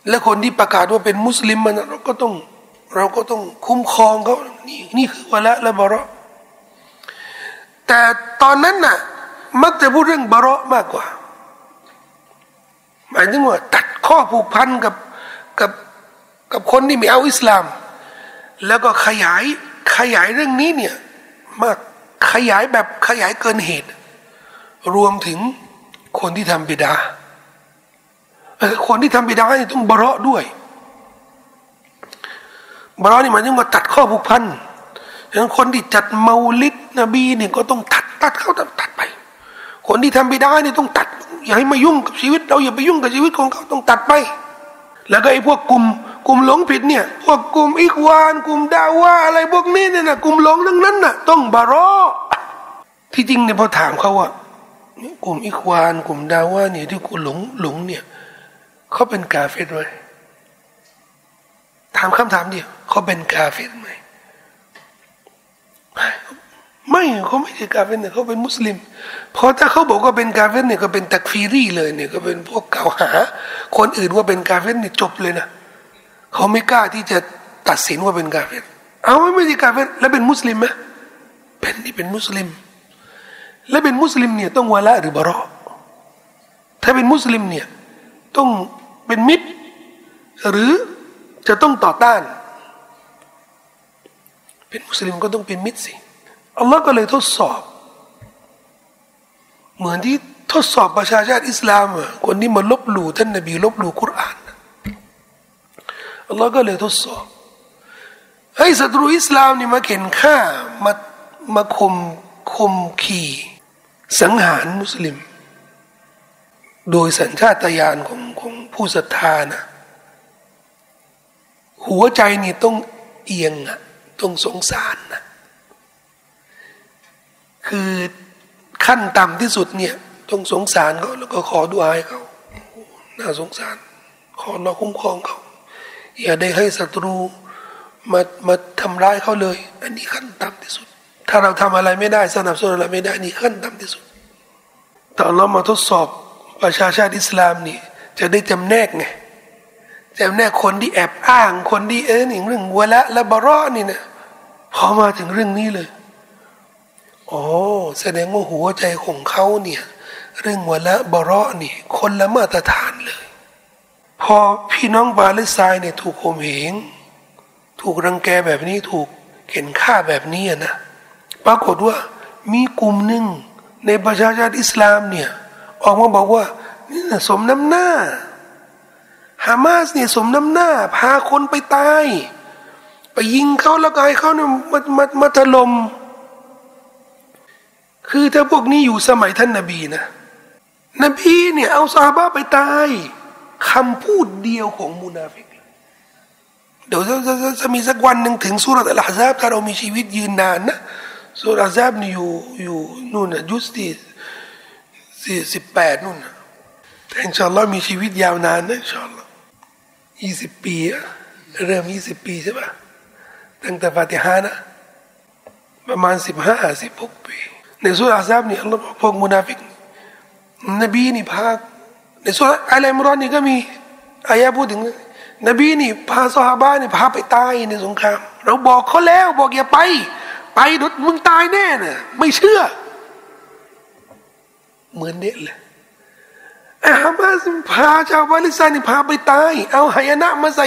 และคนที่ประกาศว่าเป็นมุสลิมมันเราก็ต้อง เราก็ต้องคุ้มครองเขานี่นี่คือวะละและบาระแต่ตอนนั้นน่ะ มักจะพูดเรื่องบาระมากกว่า หมายถึงว่าตัดข้อผูกพันกับกับกับคนที่ไม่เอาอิสลาม แล้วก็ขยายขยายเรื่องนี้เนี่ยมาก ขยายแบบขยายเกินเหตุ รวมถึงคนที่ทำบิดา คนที่ทำบิดาเนี่ยต้องบราะด้วยบราะนี่หมายถึงว่าตัดข้อผูกพันอย่างคนที่จัดเมาลิดนบีเนี่ยก็ต้องตัดตัดเขาตัดไป คนที่ทำบิดาเนี่ยต้องตัด อย่าให้มายุ่งกับชีวิต เราอย่าไปยุ่งกับชีวิตของเขาต้องตัดไป แล้วก็ไอ้พวกกลุ่มกลุ่มหลงผิดเนี่ย พวกกลุ่มอิควาน กลุ่มดาว่าอะไรพวกนี้เนี่ยนะกลุ่มหลงเรื่องนั้นน่ะ ต้องบารอที่จริงเนี่ยพอถามเขาว่ากลุ่มอิควาน กลุ่มดาว่าเนี่ยที่กูหลงหลงเนี่ยเขาเป็นกาเฟตไหมถามคำถามเดียวเขาเป็นกาเฟตไหม ไม่เขาไม่ใช่กาเฟรเนี่ยเขาเป็นมุสลิม เพราะถ้าเขาบอกว่าเป็นกาเฟรเนี่ยก็เป็นตักฟีรีเลยเนี่ยก็เป็นพวกกล่าวหา คนอื่นว่าเป็นกาเฟรเนี่ยจบเลยนะเขาไม่กล้าที่จะตัดสินว่าเป็นกาเฟรเอาไม่ใช่กาเฟรแล้วเป็นมุสลิมไหมเป็นนี่เป็นมุสลิม แล้วเป็นมุสลิมเนี่ยต้องวะลาอ์หรือบะรออ์ถ้าเป็นมุสลิมเนี่ยต้องเป็นมิตร หรือจะต้องต่อต้าน เป็นมุสลิมก็ต้องเป็นมิตรสิ อัลลอฮ์ก็เลยทดสอบ เหมือนที่ทดสอบประชาชาติอิสลามคนที่มาลบหลู่ท่านนบีลบหลู่คุรานอัลลอฮ์ก็เลยทดสอบให้ศัตรูอิสลามนี่มาเข็นฆ่ามามาคมคมขี่สังหารมุสลิม โดยสัญชาตญาณของของผู้ศรัทธานะหัวใจนี่ต้องเอียงอะต้องสงสารนะ คือขั้นต่ำที่สุดเนี่ยต้องสงสารเขาแล้วก็ขอดุอาให้เขาน่าสงสาร ขอเราคุ้มครองเขาอย่าได้ให้ศัตรูมามาทำร้ายเขาเลย อันนี้ขั้นต่ำที่สุด ถ้าเราทำอะไรไม่ได้สนับสนุนอะไรไม่ได้นี่ขั้นต่ำที่สุดแต่เรามาทดสอบประชาชาติอิสลามนี่ จะได้จำแนกไงจำแนกคนที่แอบอ้างคนที่เออหนึ่งเรื่องวละและบารอนี่นะพอมาถึงเรื่องนี้เลย โอ้แสดงว่าหัวใจของเขาเนี่ยเรื่องวละบรอนี่ คนละมาตรฐานเลย พอพี่น้องบาเลสไซเนี่ยถูกข่มเหงถูกรังแกแบบนี้ถูกเข็นฆ่าแบบนี้นะปรากฏว่ามีกลุ่มหนึ่งในประชาชาติอิสลามเนี่ย ออกมาบอกว่านี่นะสมน้ำหน้าฮามาสเนี่ยสมน้ำหน้า พาคนไปตาย ไปยิงเขาแล้วก็ให้เขาเนี่ยมามามาถล่ม คือถ้าพวกนี้อยู่สมัยท่านนาบีนะ นบีเนี่ยเอาซาบะไปตายคำพูดเดียวของมุนาฟิกเดี๋ยวจะจะจะมีสักวันหนึ่งถึงสุรอัลฮะซาบถ้าเรามีชีวิตยืนนานนะสูเราะฮ์อัลฮะห์ซาบนี่อยู่อยู่นู่นนะยุซที่สี่สิบแปดนู่นนะแต่อินชาอัลลอฮ์มีชีวิตยาวนานนะอินชาอัลลอฮ์ยี่สิบปีเริ่มยี่สิบปีใช่ปะตั้งแต่ฟาติฮานะประมาณสิบห้าสิบหกปี ในสูเรอัลอะห์ซาบนี่อัลลอฮ์พวกมุนาฟิกนบีนี่พาในสูเราะฮ์อาละอิมรอนนี่ก็มีอายะพูดถึง นบีนี่พาซอฮาบะนี่พาไปตายในสงคราม เราบอกเขาแล้วบอกอย่าไป ไปดุดมึงตายแน่น่ะไม่เชื่อ เหมือนเด็ดเลยอาฮามาสพาชาวบาลิซานี่พาไปตาย เอาหายนะมาใส่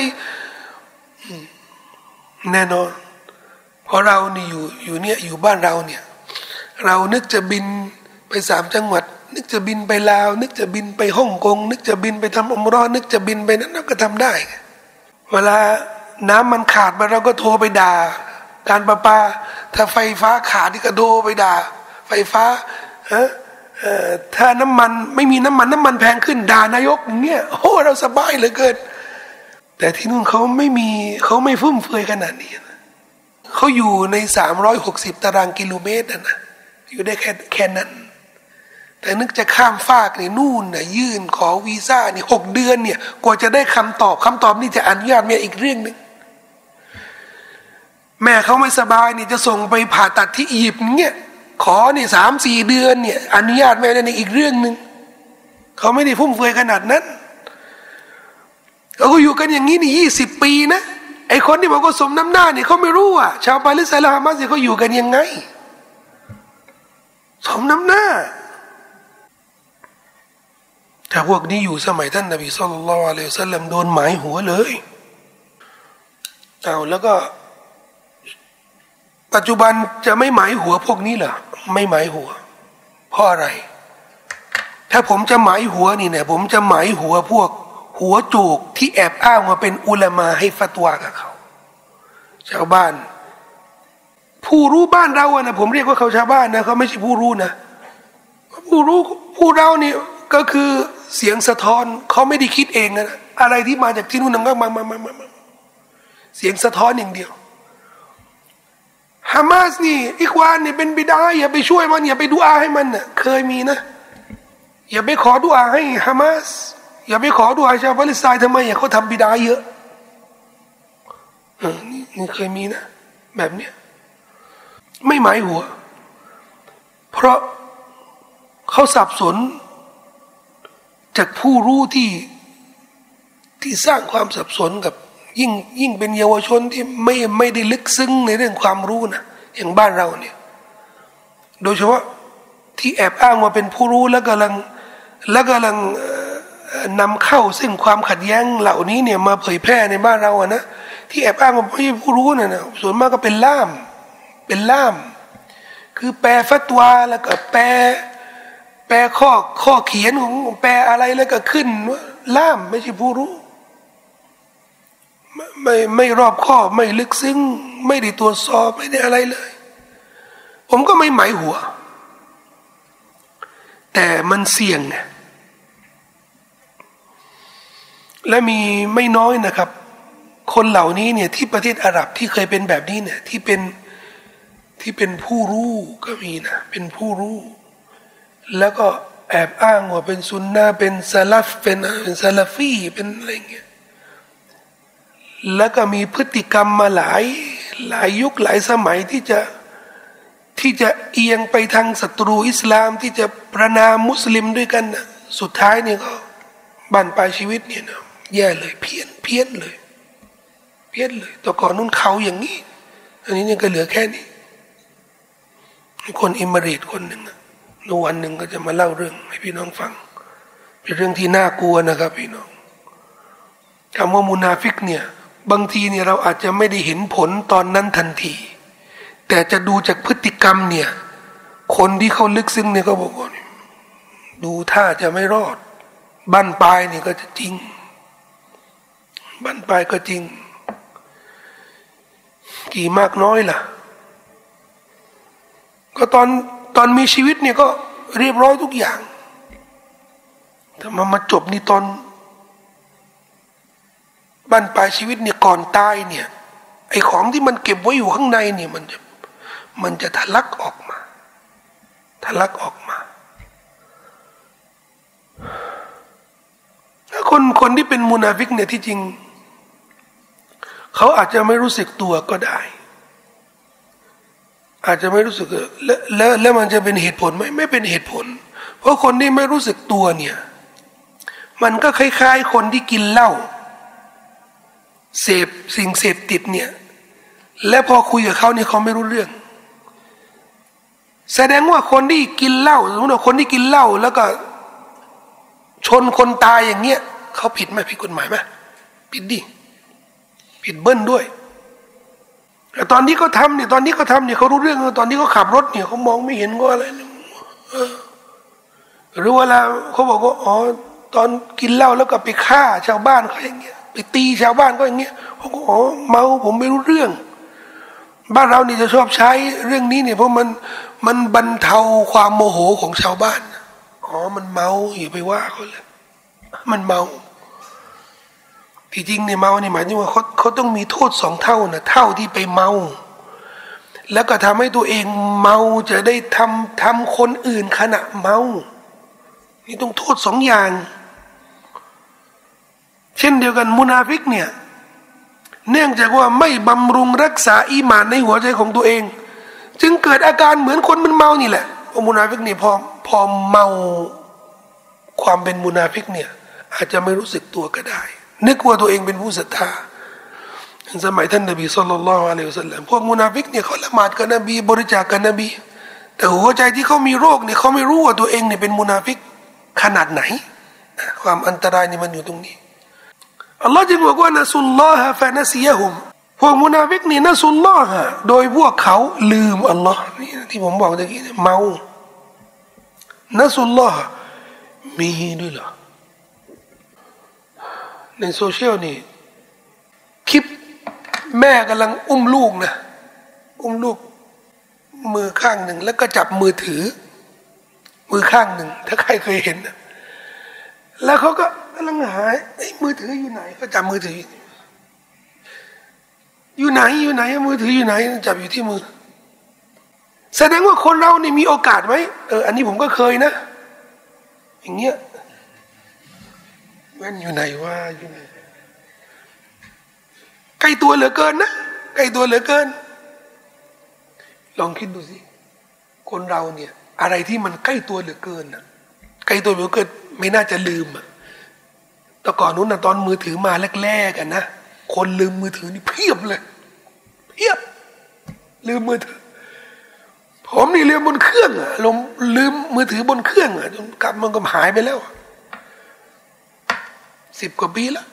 แน่นอนเพราะเรานี่อยู่อยู่เนี่ยอยู่บ้านเราเนี่ย เรานึกจะบินไปสามจังหวัด นึกจะบินไปลาว นึกจะบินไปฮ่องกง นึกจะบินไปทำอมรอนึกจะบินไปนั้นเราก็ทำได้ เวลาน้ำมันขาดไปเราก็โทรไปด่า การประปา ถ้าไฟฟ้าขาดนี่ก็โทรไปด่า ไฟฟ้าฮะถ้าน้ำมันไม่มีน้ำมันน้ำมันแพงขึ้นด่านายกอย่างเงี้ยโอ้เราสบายเหลือเกินแต่ที่นู่นเขาไม่มีเขาไม่ฟุ่มเฟือยขนาดนี้นะเขาอยู่ในสามร้อยหกสิบตารางกิโลเมตรนะ อยู่ได้แค่แค่นั้น แต่นึกจะข้ามฟากนี่นู่นนะยื่นขอวีซ่านี่หกเดือนเนี่ยกว่าจะได้คำตอบคำตอบนี่จะอนุญาตเมียอีกเรื่องหนึ่งแม่เขาไม่สบายนี่จะส่งไปผ่าตัดที่อียิปต์เนี่ยขอเนี่ยสามสี่เดือนเนี่ยอนุญาตไม่ได้ในอีกเรื่องหนึ่งเขาไม่ได้ฟุ่มเฟือยขนาดนั้นเขาก็อยู่กันอย่างนี้นี่ยี่สิบปีนะไอคนที่บอกว่าสมน้ำหน้าเนี่ยเขาไม่รู้อะชาวปาเลสไตน์และฮามาสเขาอยู่กันยังไง มน้ำหน้าแต่พวกนี้อยู่สมัยท่านนบีสุลต่านละอัลลสัลลัมโดนหมายหัวเลยเอาแล้วก็ ปัจจุบันจะไม่หมายหัวพวกนี้เหรอไม่หมายหัว เพราะอะไร ถ้าผมจะหมายหัวนี่เนี่ยผมจะหมายหัวพวก หัวโจกที่แอบอ้างว่าเป็นอุลามาให้ฟัตวากับเขา ชาวบ้าน ผู้รู้บ้านเราอะนะผมเรียกว่าเขาชาวบ้านนะเขาไม่ใช่ผู้รู้นะผู้รู้ผู้เราเนี่ยก็คือเสียงสะท้อนเขาไม่ได้คิดเองนะอะไรที่มาจากที่นู่นนั่นก็มามามามาเสียงสะท้อนอย่างเดียวฮามาสนี่อิควานนี่เป็นบิดาอย่าไปช่วยมันอย่าไปดูอาให้มันน่ะเคยมีนะ อย่าไปขอดูอาให้ฮามาสอย่าไปขอดูอาชาวปาเลสไตน์ทำไมอะเขาทำบิดาเยอะอนี่เคยมีนะ แบบเนี้ย ไม่หมายหัว เพราะเขาสับสน จากผู้รู้ที่ที่สร้างความสับสนกับยิ่งยิ่งเป็นเยาวชนที่ไม่ไม่ได้ลึกซึ้งในเรื่องความรู้นะอย่างบ้านเราเนี่ยโดยเฉพาะที่แอบอ้างว่าเป็นผู้รู้แล้วกำลังแล้วกำลังนำเข้าซึ่งความขัดแย้งเหล่านี้เนี่ยมาเผยแพร่ในบ้านเราอะนะที่แอบอ้างว่าไม่ใช่ผู้รู้น่ะนะส่วนมากก็เป็นล่าม เป็นล่าม คือแปลฟัตวาแล้วก็แปลแปลข้อข้อเขียนของแปลอะไรแล้วก็ขึ้นว่าล่ามไม่ใช่ผู้รู้ไม่ไม่รอบคอบไม่ลึกซึ้งไม่ได้ตรวจสอบไม่ได้อะไรเลย ผมก็ไม่หมายหัว แต่มันเสี่ยงไงและมีไม่น้อยนะครับ คนเหล่านี้เนี่ยที่ประเทศอาหรับที่เคยเป็นแบบนี้เนี่ยที่เป็น ที่เป็นผู้รู้ก็มีนะ เป็นผู้รู้ แล้วก็แอบอ้างว่าเป็นซุนนะเป็นซาลฟเป็นเป็นซาลฟีเป็นอะไรเงี้ยแล้วก็มีพฤติกรรมมาหลายหลายยุคหลายสมัยที่จะที่จะเอียงไปทางศัตรูอิสลามที่จะประนามมุสลิมด้วยกันนะสุดท้ายเนี่ยก็บั่นปลายชีวิตเนี่ยนะแย่เลยเพี้ยนเพี้ยนเลย เพี้ยนเลยแต่ก่อนนู้นเขาอย่างนี้ อันนี้เนี่ยก็เหลือแค่นี้ คนอิมรีตคนหนึ่งนวันหนึ่งก็จะมาเล่าเรื่องให้พี่น้องฟัง เป็นเรื่องที่น่ากลัวนะครับ พี่น้องคำว่ามุนาฟิกเนี่ย บางทีเนี่ยเราอาจจะไม่ได้เห็นผลตอนนั้นทันที แต่จะดูจากพฤติกรรมเนี่ย คนที่เขาลึกซึ้งเนี่ยเขาบอกว่าดูท่าจะไม่รอด บั้นปลายนี่ก็จะจริง บั้นปลายก็จริง กี่มากน้อยล่ะ ก็ตอนตอนมีชีวิตเนี่ยก็เรียบร้อยทุกอย่าง แต่มามาจบนี่ตอนบั้นปลายชีวิตเนี่ยก่อนตายเนี่ยไอ้ของที่มันเก็บไว้อยู่ข้างในเนี่ยมันจะมันจะทะลักออกมา ทะลักออกมาคนคนที่เป็นมุนาฟิกเนี่ยที่จริง เขาอาจจะไม่รู้สึกตัวก็ได้ อาจจะไม่รู้สึกแล้วแล้วแล้วมันจะเป็นเหตุผลไหมไม่เป็นเหตุผล เพราะคนที่ไม่รู้สึกตัวเนี่ย มันก็คล้าย ๆ คนที่กินเหล้าเสพสิ่งเสพติดเนี่ย และพอคุยกับเขาเนี่ยเขาไม่รู้เรื่อง แสดงว่าคนที่กินเหล้าสมมติว่าคนที่กินเหล้าแล้วก็ชนคนตายอย่างเงี้ยเขาผิดไหมผิดกฎหมายไหมผิดดิผิดเบิ้ลด้วย แต่ตอนที่เขาทำเนี่ยตอนที่เขาทำเนี่ยเขารู้เรื่องตอนที่เขาขับรถเนี่ยเขามองไม่เห็นก็อะไรหรือว่าแล้วเขาบอกว่าอ๋อตอนกินเหล้าแล้วก็ไปฆ่าชาวบ้านเขาอย่างเงี้ยไปตีชาวบ้านก็อย่างเงี้ยเขาก็อ๋อเมาผมไม่รู้เรื่อง บ้านเรานี่จะชอบใช้เรื่องนี้เนี่ยเพราะมันมันบรรเทาความโมโหของชาวบ้านอ๋อมันเมาอย่าไปว่าเขาเลยมันเมา ที่จริงเนี่ยเมาเนี่ยหมายถึงว่าเขาเขาต้องมีโทษสองเท่านะเท่าที่ไปเมา แล้วก็ทำให้ตัวเองเมาจะได้ทำทำคนอื่นขณะเมา นี่ต้องโทษสองอย่าง เช่นเดียวกันมุนาฟิกเนี่ยเนื่องจากว่าไม่บำรุงรักษาอีมานในหัวใจของตัวเอง จึงเกิดอาการเหมือนคนมันเมานี่แหละมุนาฟิกเนี่ยพอพอเมาความเป็นมุนาฟิกเนี่ย อาจจะไม่รู้สึกตัวก็ได้ นึกว่าตัวเองเป็นผู้ศรัทธาสมัยท่านนบีصلى الله عليه وسلمพวกมุนาฟิกเนี่ยเขาละหมาดกับนบีบริจาคกับนบี แต่หัวใจที่เขามีโรคเนี่ยเขาไม่รู้ว่าตัวเองเนี่ยเป็นมุนาฟิกขนาดไหน ความอันตรายนี่มันอยู่ตรงนี้อัลลอฮ์จึงบอกว่าنسوا الله فنسيهمพวกมุนาฟิกนี่نسوا اللهโดยพวกเขาลืมอัลลอฮ์นี่ที่ผมบอกเมื่อกี้เมาنسوا اللهมีด้วยเหรอ ในโซเชียลนี่คลิปแม่กำลังอุ้มลูกนะ อุ้มลูกมือข้างหนึ่ง แล้วก็จับมือถือ มือข้างหนึ่ง ถ้าใครเคยเห็นนะแล้วเขาก็กำลังหาไอ้มือถืออยู่ไหน ก็จับมือถือ อยู่ไหนอยู่ไหน มือถืออยู่ไหน จับอยู่ที่มือ แสดงว่าคนเรานี่มีโอกาสไหมเอออันนี้ผมก็เคยนะ อย่างเงี้ย แว่นอยู่ไหนว่าอยู่ไหนใกล้ตัวเหลือเกินนะใกล้ตัวเหลือเกิน ลองคิดดูสิ คนเราเนี่ย อะไรที่มันใกล้ตัวเหลือเกินนะใกล้ตัวเหลือเกิน ไม่น่าจะลืมอะแต่ก่อนนู้นนะตอนมือถือมาแรกๆกันนะคนลืมมือถือนี่เพียบเลยเพียบ ลืมมือถือผมนี่ลืมบนเครื่องอะลืมลืมมือถือ บนเครื่องอะจนกลับมันก็หายไปแล้ว สิบกว่าปีแล้ว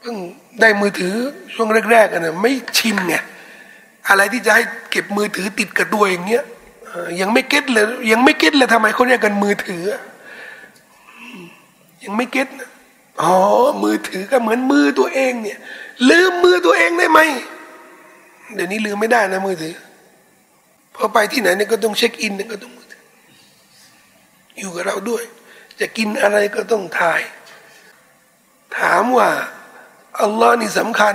เพิ่งได้มือถือช่วงแรกๆกันนะไม่ชินไงอะไรที่จะให้เก็บมือถือติดกับตัวอย่างเงี้ยยังไม่ get เลย ยังไม่ get เลยทำไมเขาเรียกกันมือถือ ยังไม่ get อ๋อมือถือก็เหมือนมือตัวเองเนี่ย ลืมมือตัวเองได้ไหมเดี๋ยวนี้ลืมไม่ได้นะมือถือพอไปที่ไหนเนี่ยก็ต้องเช็คอินเนี่ยก็ต้องมือถืออยู่กับเราด้วย จะกินอะไรก็ต้องถ่าย ถามว่าอัลลอฮ์นี่สำคัญ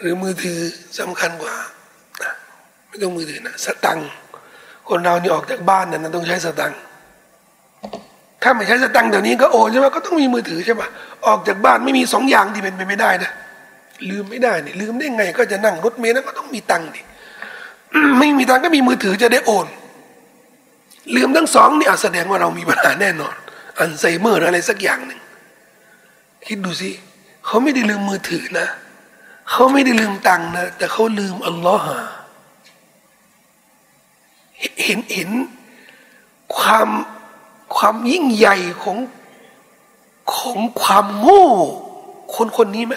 หรือมือถือสำคัญกว่าไม่ต้องมือถือนะสตังคนเรานี่ออกจากบ้านนะนะต้องใช้สตังถ้าไม่ใช้สตังเดี๋ยวนี้ก็โอนใช่ไหมก็ต้องมีมือถือใช่ไหมออกจากบ้านไม่มีสองอย่างที่เป็นไปไม่ได้นะลืมไม่ได้นี่ลืมได้ไง ก็จะนั่งรถเมล์นั้นก็ต้องมีตังดิไม่มีตังก็มีมือถือจะได้โอน ลืมทั้งสองนี่อาจแสดงว่าเรามีปัญหาแน่นอน อัลไซเมอร์อะไรสักอย่างหนึ่ง คิดดูสิเขาไม่ได้ลืมมือถือนะเขาไม่ได้ลืมตังค์นะ แต่เขาลืมอัลลอฮ์เห็นเห็นความความยิ่งใหญ่ของของความโง่คนคนนี้ไหม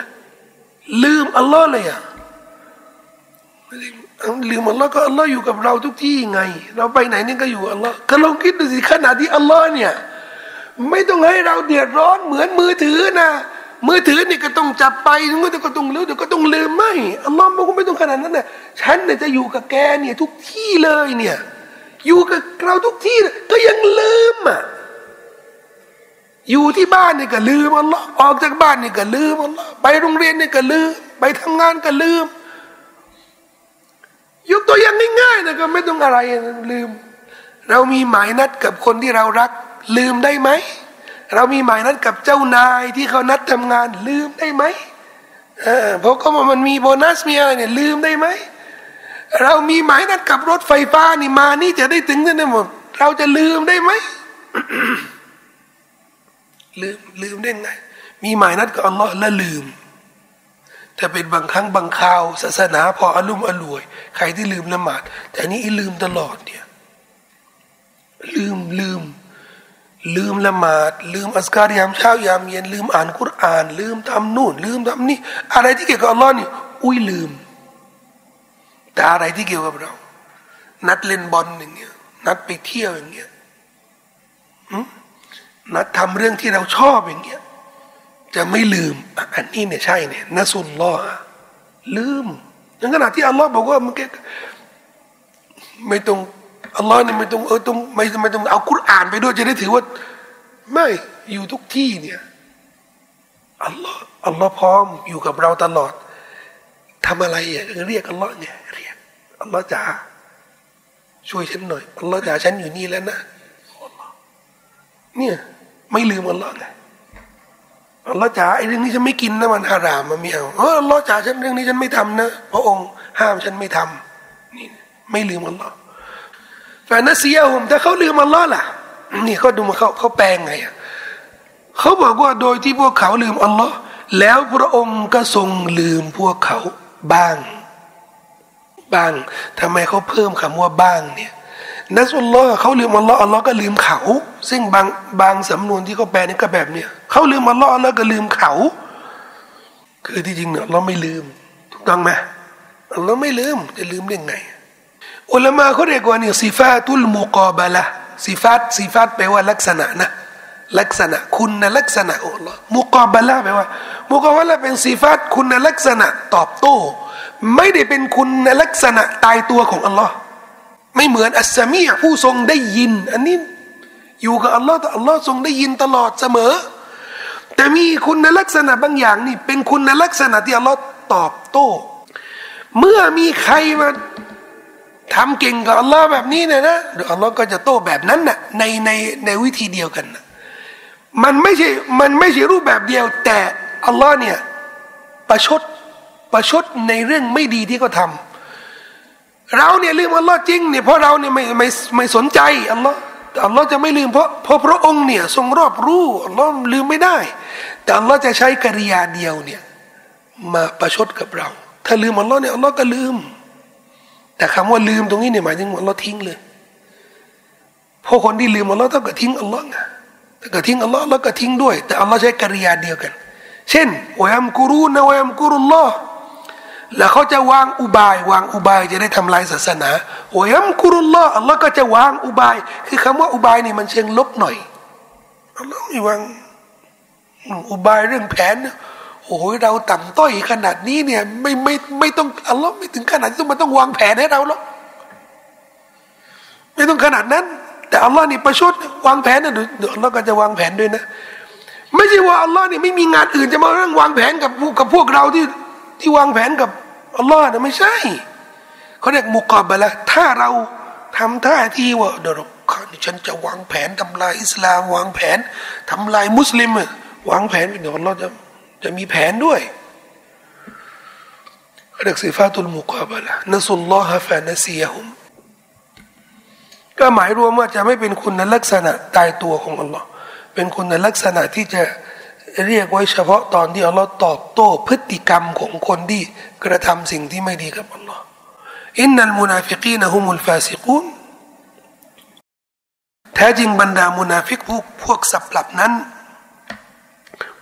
ลืมอัลลอฮ์เลยอะลืมอัลลอฮ์ก็อัลลอฮ์อยู่กับเราทุกที่ไง เราไปไหนนี่ก็อยู่อัลลอฮ์ก็ลองคิดดูสิขณะที่อัลลอฮ์เนี่ย ไม่ต้องให้เราเดือดร้อนเหมือนมือถือนะมือถือนี่ก็ต้องจับไปมือถือก็ต้องลืมเดี๋ยวก็ต้องลืมไม่อัลลอฮ์มันก็ไม่ต้องขนาดนั้นนะฉันเนี่ยจะอยู่กับแกเนี่ยทุกที่เลยเนี่ย อยู่กับเราทุกที่ก็ยังลืมอะอยู่ที่บ้านนี่ก็ลืมอัลลอฮ์ออกจากบ้านนี่ก็ลืมอัลลอฮ์ไปโรงเรียนนี่ก็ลืม ไปทำงานก็ลืมยกตัวอย่างง่ายๆนะก็ไม่ต้องอะไรลืม เรามีหมายนัดกับคนที่เรารัก ลืมได้ไหม เรามีหมายนัดกับเจ้านายที่เขานัดทำงาน ลืมได้ไหมเออเพราะก็มันมีโบนัสมีอะไรเนี่ยลืมได้ไหม เรามีหมายนัดกับรถไฟฟ้านี่มานี่จะได้ถึงนั่นหมดเราจะลืมได้ไหมลืมลืมได้ไง มีหมายนัดกับอัลลอฮ์และลืม แต่เป็นบางครั้งบางคราว ศาสนาพออารมณ์อรวย ใครที่ลืมละหมาด แต่นี้ลืมตลอดเนี่ย ลืมลืม ลืมละหมาด ลืมอัสการยามเช้ายามเย็นลืมอ่านคุราน ลืมทำนู่น ลืมทำนี่ อะไรที่เกี่ยวกับอัลลอฮ์นี่ อุ้ยลืม แต่อะไรที่เกี่ยวกับเรา นัดเล่นบอลอย่างเงี้ย นัดไปเที่ยวอย่างเงี้ยนัดทำเรื่องที่เราชอบอย่างเงี้ย จะไม่ลืม อันนี้เนี่ยใช่เนี่ยนัสุลลอ์ลืมในขณะที่อัลลอฮ์บอกว่ามันไม่ต้อง อัลลอฮ์เนี่ยไม่ต้องเออต้องไม่ไม่ต้องเอาคุรอ่านไปด้วยจะได้ถือว่า ไม่อยู่ทุกที่เนี่ยอัลลอฮ์อัลลอฮ์พร้อมอยู่กับเราตลอดทำอะไรอะเรียกอัลลอฮ์เนี่ยเรียกอัลลอฮ์จ๋าช่วยฉันหน่อยอัลลอฮ์จ๋าฉันอยู่นี่แล้วนะเนี่ย ไม่ลืมอัลลอฮ์ไงอัลลอฮ์จ๋าไอ้เรื่องนี้ฉันไม่กินนะมันฮารามมันไม่เอาเอออัลลอฮ์จ๋าฉันเรื่องนี้ฉันไม่ทำนะพระองค์ห้ามฉันไม่ทำนี่ไม่ลืมอัลลอฮ์ ฟนนัสเซียผมแต่เขาลืมอัลลอฮ์ล่ะนี่เขาดูมาเขาเขาแปลงไงอะเขาบอกว่าโดยที่พวกเขาลืมอัลลอฮ์แล้วพระองค์ก็ทรงลืมพวกเขาบ้าง บ้างทำไมเขาเพิ่มคำว่าบ้างเนี่ยนัสุลลอฮ์เขาลืมอัลลอฮ์อัลลอฮ์ก็ลืมเขา ซึ่งบางบางสำนวนที่เขาแปลนี่ก็แบบเนี้ยเขาลืมอัลลอฮ์อัลลอฮ์ก็ลืมเขา คือที่จริงเนี่ยเราไม่ลืม ถูกต้องไหมอัลลอฮ์ไม่ลืมจะลืมได้ไง อุลามะเขาเรียกว่านี่สิฟาตุลมุกอบะละสิฟาตสิฟาตแปลว่าลักษณะนะลักษณะคุณลักษณะอัลลอฮ์มุกอบะละแปลว่า มุกอบะละเป็นสิฟาตคุณลักษณะตอบโต้ ไม่ได้เป็นคุณลักษณะตายตัวของอัลลอฮ์ไม่เหมือนอัสซามีผู้ทรงได้ยิน อันนี้อยู่กับอัลลอฮ์แต่อัลลอฮ์ทรงได้ยินตลอดเสมอ แต่มีคุณลักษณะบางอย่างนี่ เป็นคุณลักษณะที่อัลลอฮ์ตอบโต้ เมื่อมีใครมา ทำเก่งกับอัลลอฮ์แบบนี้เนี่ยนะเดี๋ยวอัลลอฮ์ก็จะโต้แบบนั้นนะ่ะในในในวิธีเดียวกันนะมันไม่ใช่มันไม่ใช่รูปแบบเดียว แต่อัลลอฮ์เนี่ยประชดประชดในเรื่องไม่ดีที่เขาทาเราเนี่ยลืมอัลลอฮ์จริงเนี่ยเพราะเราเนี่ยไม่ไม่ไม่สนใจอัลลอฮ์อัลลอฮ์จะไม่ลืมเพราะเพราะพระองค์เนี่ยทรงรอบรู้อัลลอฮ์ลืมไม่ได้ แต่อัลลอฮ์จะใช้กิริยาเดียวเนี่ยมาประชดกับเรา ถ้าลืมอัลลอฮ์เนี่ยอัลลอฮ์ก็ลืม แต่คำว่าลืมตรงนี้เนี่ยหมายถึงอัลลอฮ์ทิ้งเลยพราะคนที่ลืมอัลลอฮ์ต้องก็ทิ้งอัลลอฮ์ไงถ้าก็ทิ้งอัลลอฮ์แล้วก็ทิ้งด้วย แต่อัลลอฮ์ใช้กริยาเดียวกัน เช่นวยัมกุรูนะวยัมกุรุลลอฮ์แล้วเขาจะวางอุบาย วางอุบายจะได้ทำลายศาสนาโอ้ยมกุรุลลอฮ์อัลลอฮ์ก็จะวางอุบาย คือคำว่าอุบายนี่มันเชิงลบหน่อยอัลลอฮ์ไม่วางอุบายเรื่องแผน โอ้ยเราต่ำต้อยขนาดนี้เนี่ยไม่ไม่ไม่ต้องอัลลอฮ์ไม่ถึงขนาดที่ต้องมาต้องวางแผนให้เราหรอกไม่ต้องขนาดนั้น แต่อัลลอฮ์นี่ประชดวางแผนนะเดี๋ยวอัลลอฮ์ก็จะวางแผนด้วยนะ ไม่ใช่ว่าอัลลอฮ์นี่ไม่มีงานอื่นจะมาเรื่องวางแผนกับกับพวกเราที่ที่วางแผนกับอัลลอฮ์นะไม่ใช่เขาเรียกมุกอบละถ้าเราทำท่าที่ว่าเดี๋ยวฉันจะวางแผนทำลายอิสลามวางแผนทำลายมุสลิมวางแผนเดี๋ยวเราจะ จะมีแผนด้วยเรียกสิฟาตุลมุกอบละนัสุลลอฮะฟานะซียฮุมก็หมายรวมว่าจะไม่เป็นคุณลักษณะตายตัวของอัลลอฮ์เป็นคุณลักษณะที่จะเรียกไว้เฉพาะตอนที่อัลลอฮ์ตอบโต้พฤติกรรมของคนที่กระทำสิ่งที่ไม่ดีกับอัลลอฮ์إن المنافقين هم الفاسقونแท้จริงบรรดามุนาฟิกพวกพวกสับปลับนั้น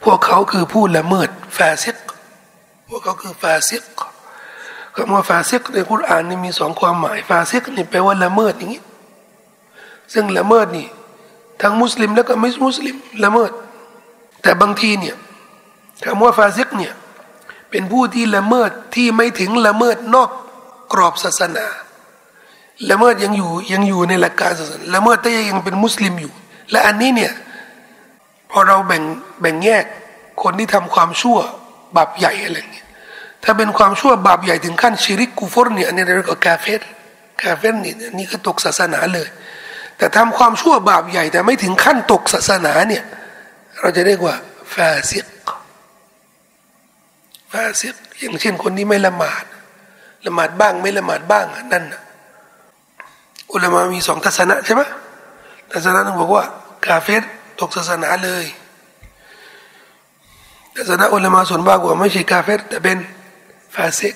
พวกเขาคือผู้ละเมิดฟาซิก พวกเขาคือฟาซิกคำว่าฟาซิกในกุรอานนี่มีสองความหมาย ฟาซิกนี่แปลว่าละเมิดอย่างนี้ ซึ่งละเมิดนี่ทั้งมุสลิมแล้วก็ไม่มุสลิมละเมิด แต่บางทีเนี่ยคำว่า فاسق เนี่ยเป็นผู้ที่ละเมิดที่ไม่ถึงละเมิดนอกกรอบศาสนาละเมิดยังอยู่ยังอยู่ในหลักการศาสนาละเมิดแต่ยังเป็นมุสลิมอยู่ และอันนี้เนี่ย พอเราแบ่งแบ่งแยกคนที่ทำความชั่วบาปใหญ่อะไรเงี้ยถ้าเป็นความชั่วบาปใหญ่ถึงขั้นشرك كفر เนี่ยอันนี้เราเรียกว่า كافر كافر นี่นี่ก็ตกศาสนาเลย แต่ทำความชั่วบาปใหญ่ แต่ไม่ถึงขั้นตกศาสนาเนี่ยเราจะเรียกว่า فاسق فاسق อย่างเช่นคนที่ไม่ละหมาดละหมาดบ้างไม่ละหมาดบ้างนั่น علماء มีสองทัศนะใช่ไหมทัศนะนึงบอกว่า كافر ตกศาสนาเลยทัศนะ علماء ส่วนมากว่าไม่ใช่ كافر แต่เป็น فاسق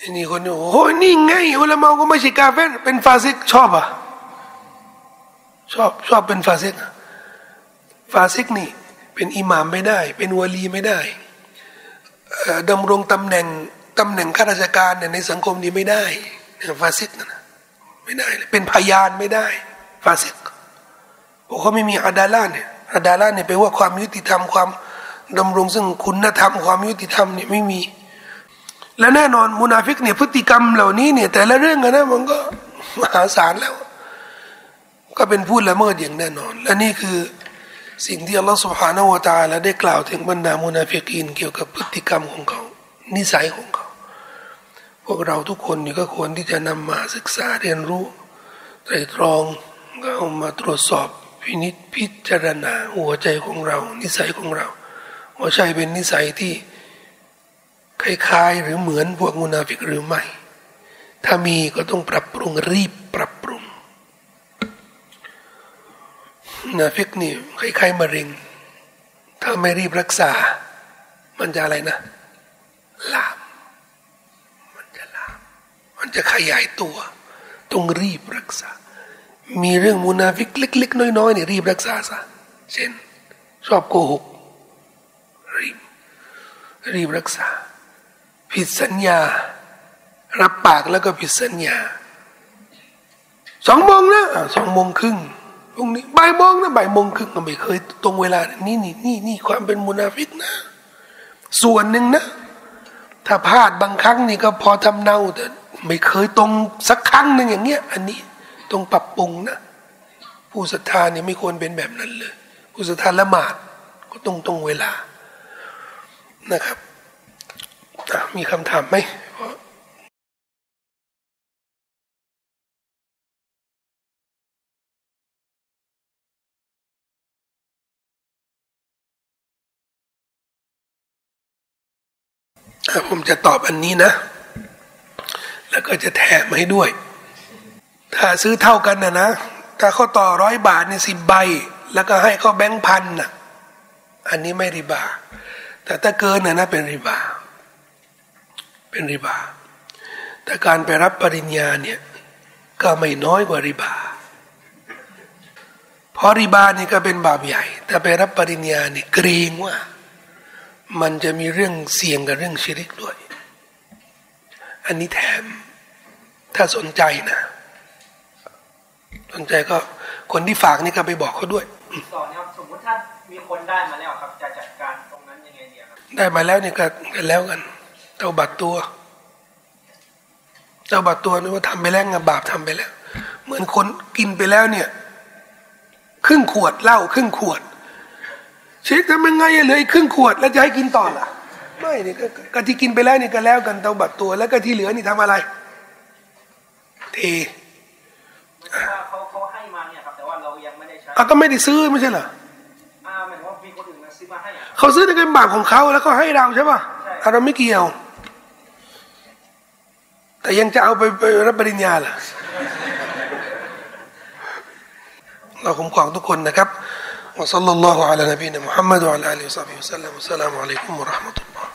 อันนี้คนโอ้โหนี่ไง علماء ก็ไม่ใช่ كافر เป็น فاسق ชอบอะชอบชอบเป็น فاسق فاسق นี่ เป็นอิหม่ามไม่ได้ เป็น ولي ไม่ได้ดำรงตำแหน่งตำแหน่งข้าราชการในสังคมนี้ไม่ได้فاسق นะไม่ได้ เป็นพยานไม่ได้ فاسق เพราะเขาไม่มี عدالة เนี่ย عدالة เนี่ยแปลว่าความยุติธรรมความดำรงซึ่งคุณธรรม ความยุติธรรมเนี่ยไม่มี และแน่นอน منافق เนี่ยพฤติกรรมเหล่านี้เนี่ย แต่ละเรื่องนะมันก็มหาศาลแล้ว ก็เป็นผู้ละเมิดอย่างแน่นอน และนี่คือสิ่งที่الله سبحانه وتعالى ได้กล่าวถึงบรรดา منافقين เกี่ยวกับพฤติกรรมของเขา นิสัยของเขา พวกเราทุกคนนี่ก็ควรที่จะนำมาศึกษาเรียนรู้ไตรตรองเอามาตรวจสอบ พินิจพิจารณาหัวใจของเรา นิสัยของเราว่าใช่เป็นนิสัยที่คล้ายๆหรือเหมือนพวกมุนาฟิกหรือไม่ ถ้ามีก็ต้องปรับปรุงรีบปรับปรุงนาฟิกนี่คล้ายๆมะเร็ง ถ้าไม่รีบรักษา มันจะอะไรนะ ลาม มันจะขยายตัว ต้องรีบรักษา มีเรื่องมุนาฟิกเล็ก ๆ น้อยๆเนี่ยรีบรักษาซะเช่น ชอบโกหก รีบ รีบรักษา ผิดสัญญา รับปากแล้วก็ผิดสัญญาสองโมงนะสองโมงครึ่งพรุ่งนี้บ่ายโมงนะบ่ายโมงครึ่งก็ไม่เคย ตรงเวลา นี่นี่นี่นี่ความเป็นมุนาฟิกนะ ส่วนหนึ่งนะ ถ้าพลาดบางครั้งนี่ก็พอทำเนาแต่ไม่เคยตรงสักครั้งหนึ่งอย่างเงี้ย อันนี้ ต้องปรับปรุงนะผู้ศรัทธาเนี่ยไม่ควรเป็นแบบนั้นเลย ผู้ศรัทธาละหมาดก็ตรงตรงเวลานะครับ มีคำถามไหมผมจะตอบอันนี้นะ แล้วก็จะแถมให้ด้วย ถ้าซื้อเท่ากันนะนะ ถ้าเขาต่อร้อยบาทเนี่ยสิบใบ แล้วก็ให้เขาแบงค์พันนะอันนี้ไม่ริบา แต่ถ้าเกินนะนะเป็นริบา เป็นริบา แต่การไปรับปริญญาเนี่ยก็ไม่น้อยกว่าริบา เพราะริบานี่ก็เป็นบาปใหญ่ แต่ไปรับปริญญาเนี่ยเกรงว่า มันจะมีเรื่องเสี่ยงกับเรื่องชิริกด้วย อันนี้แถมถ้าสนใจนะ สนใจก็คนที่ฝากนี่ก็ไปบอกเขาด้วยต่อนะครับสมมติถ้ามีคนได้มาแล้วครับจะจัดการตรงนั้นยังไงดีครับได้มาแล้วเนี่ยก็กันแล้วกันเจ้าบัตรตัวเจ้าบัตรตัวนี่ว่าทำไปแล้วงบาปทำไปแล้ว เหมือนคนกินไปแล้วเนี่ย ครึ่งขวดเหล้าครึ่งขวดเช็คทำยังไงเลยครึ่งขวดแล้วจะให้กินต่อล่ะไม่นี่ก็ก็ที่กินไปแล้วนี่ก็แล้วกันเตาบัตรตัวแล้วก็ที่เหลือนี่ทำอะไร เท ว่าเขาเขาให้มาเนี่ยครับแต่ว่าเรายังไม่ได้ใช้ อ่ะก็ไม่ได้ซื้อไม่ใช่เหรอ อ่าหมายถึงว่ามีคนอื่นมาซื้อมาให้อ่ะ เขาซื้อในเงินบาทของเขาแล้วก็ให้เราใช่ป่ะ ใช่ อ่ะเราไม่เกี่ยว แต่ยังจะเอาไปไปรับปริญญาเหรอเราคุ้มครองทุกคนนะครับ وصلى الله على نبينا محمد وعلى اله وصحبه وسلم والسلام عليكم ورحمه الله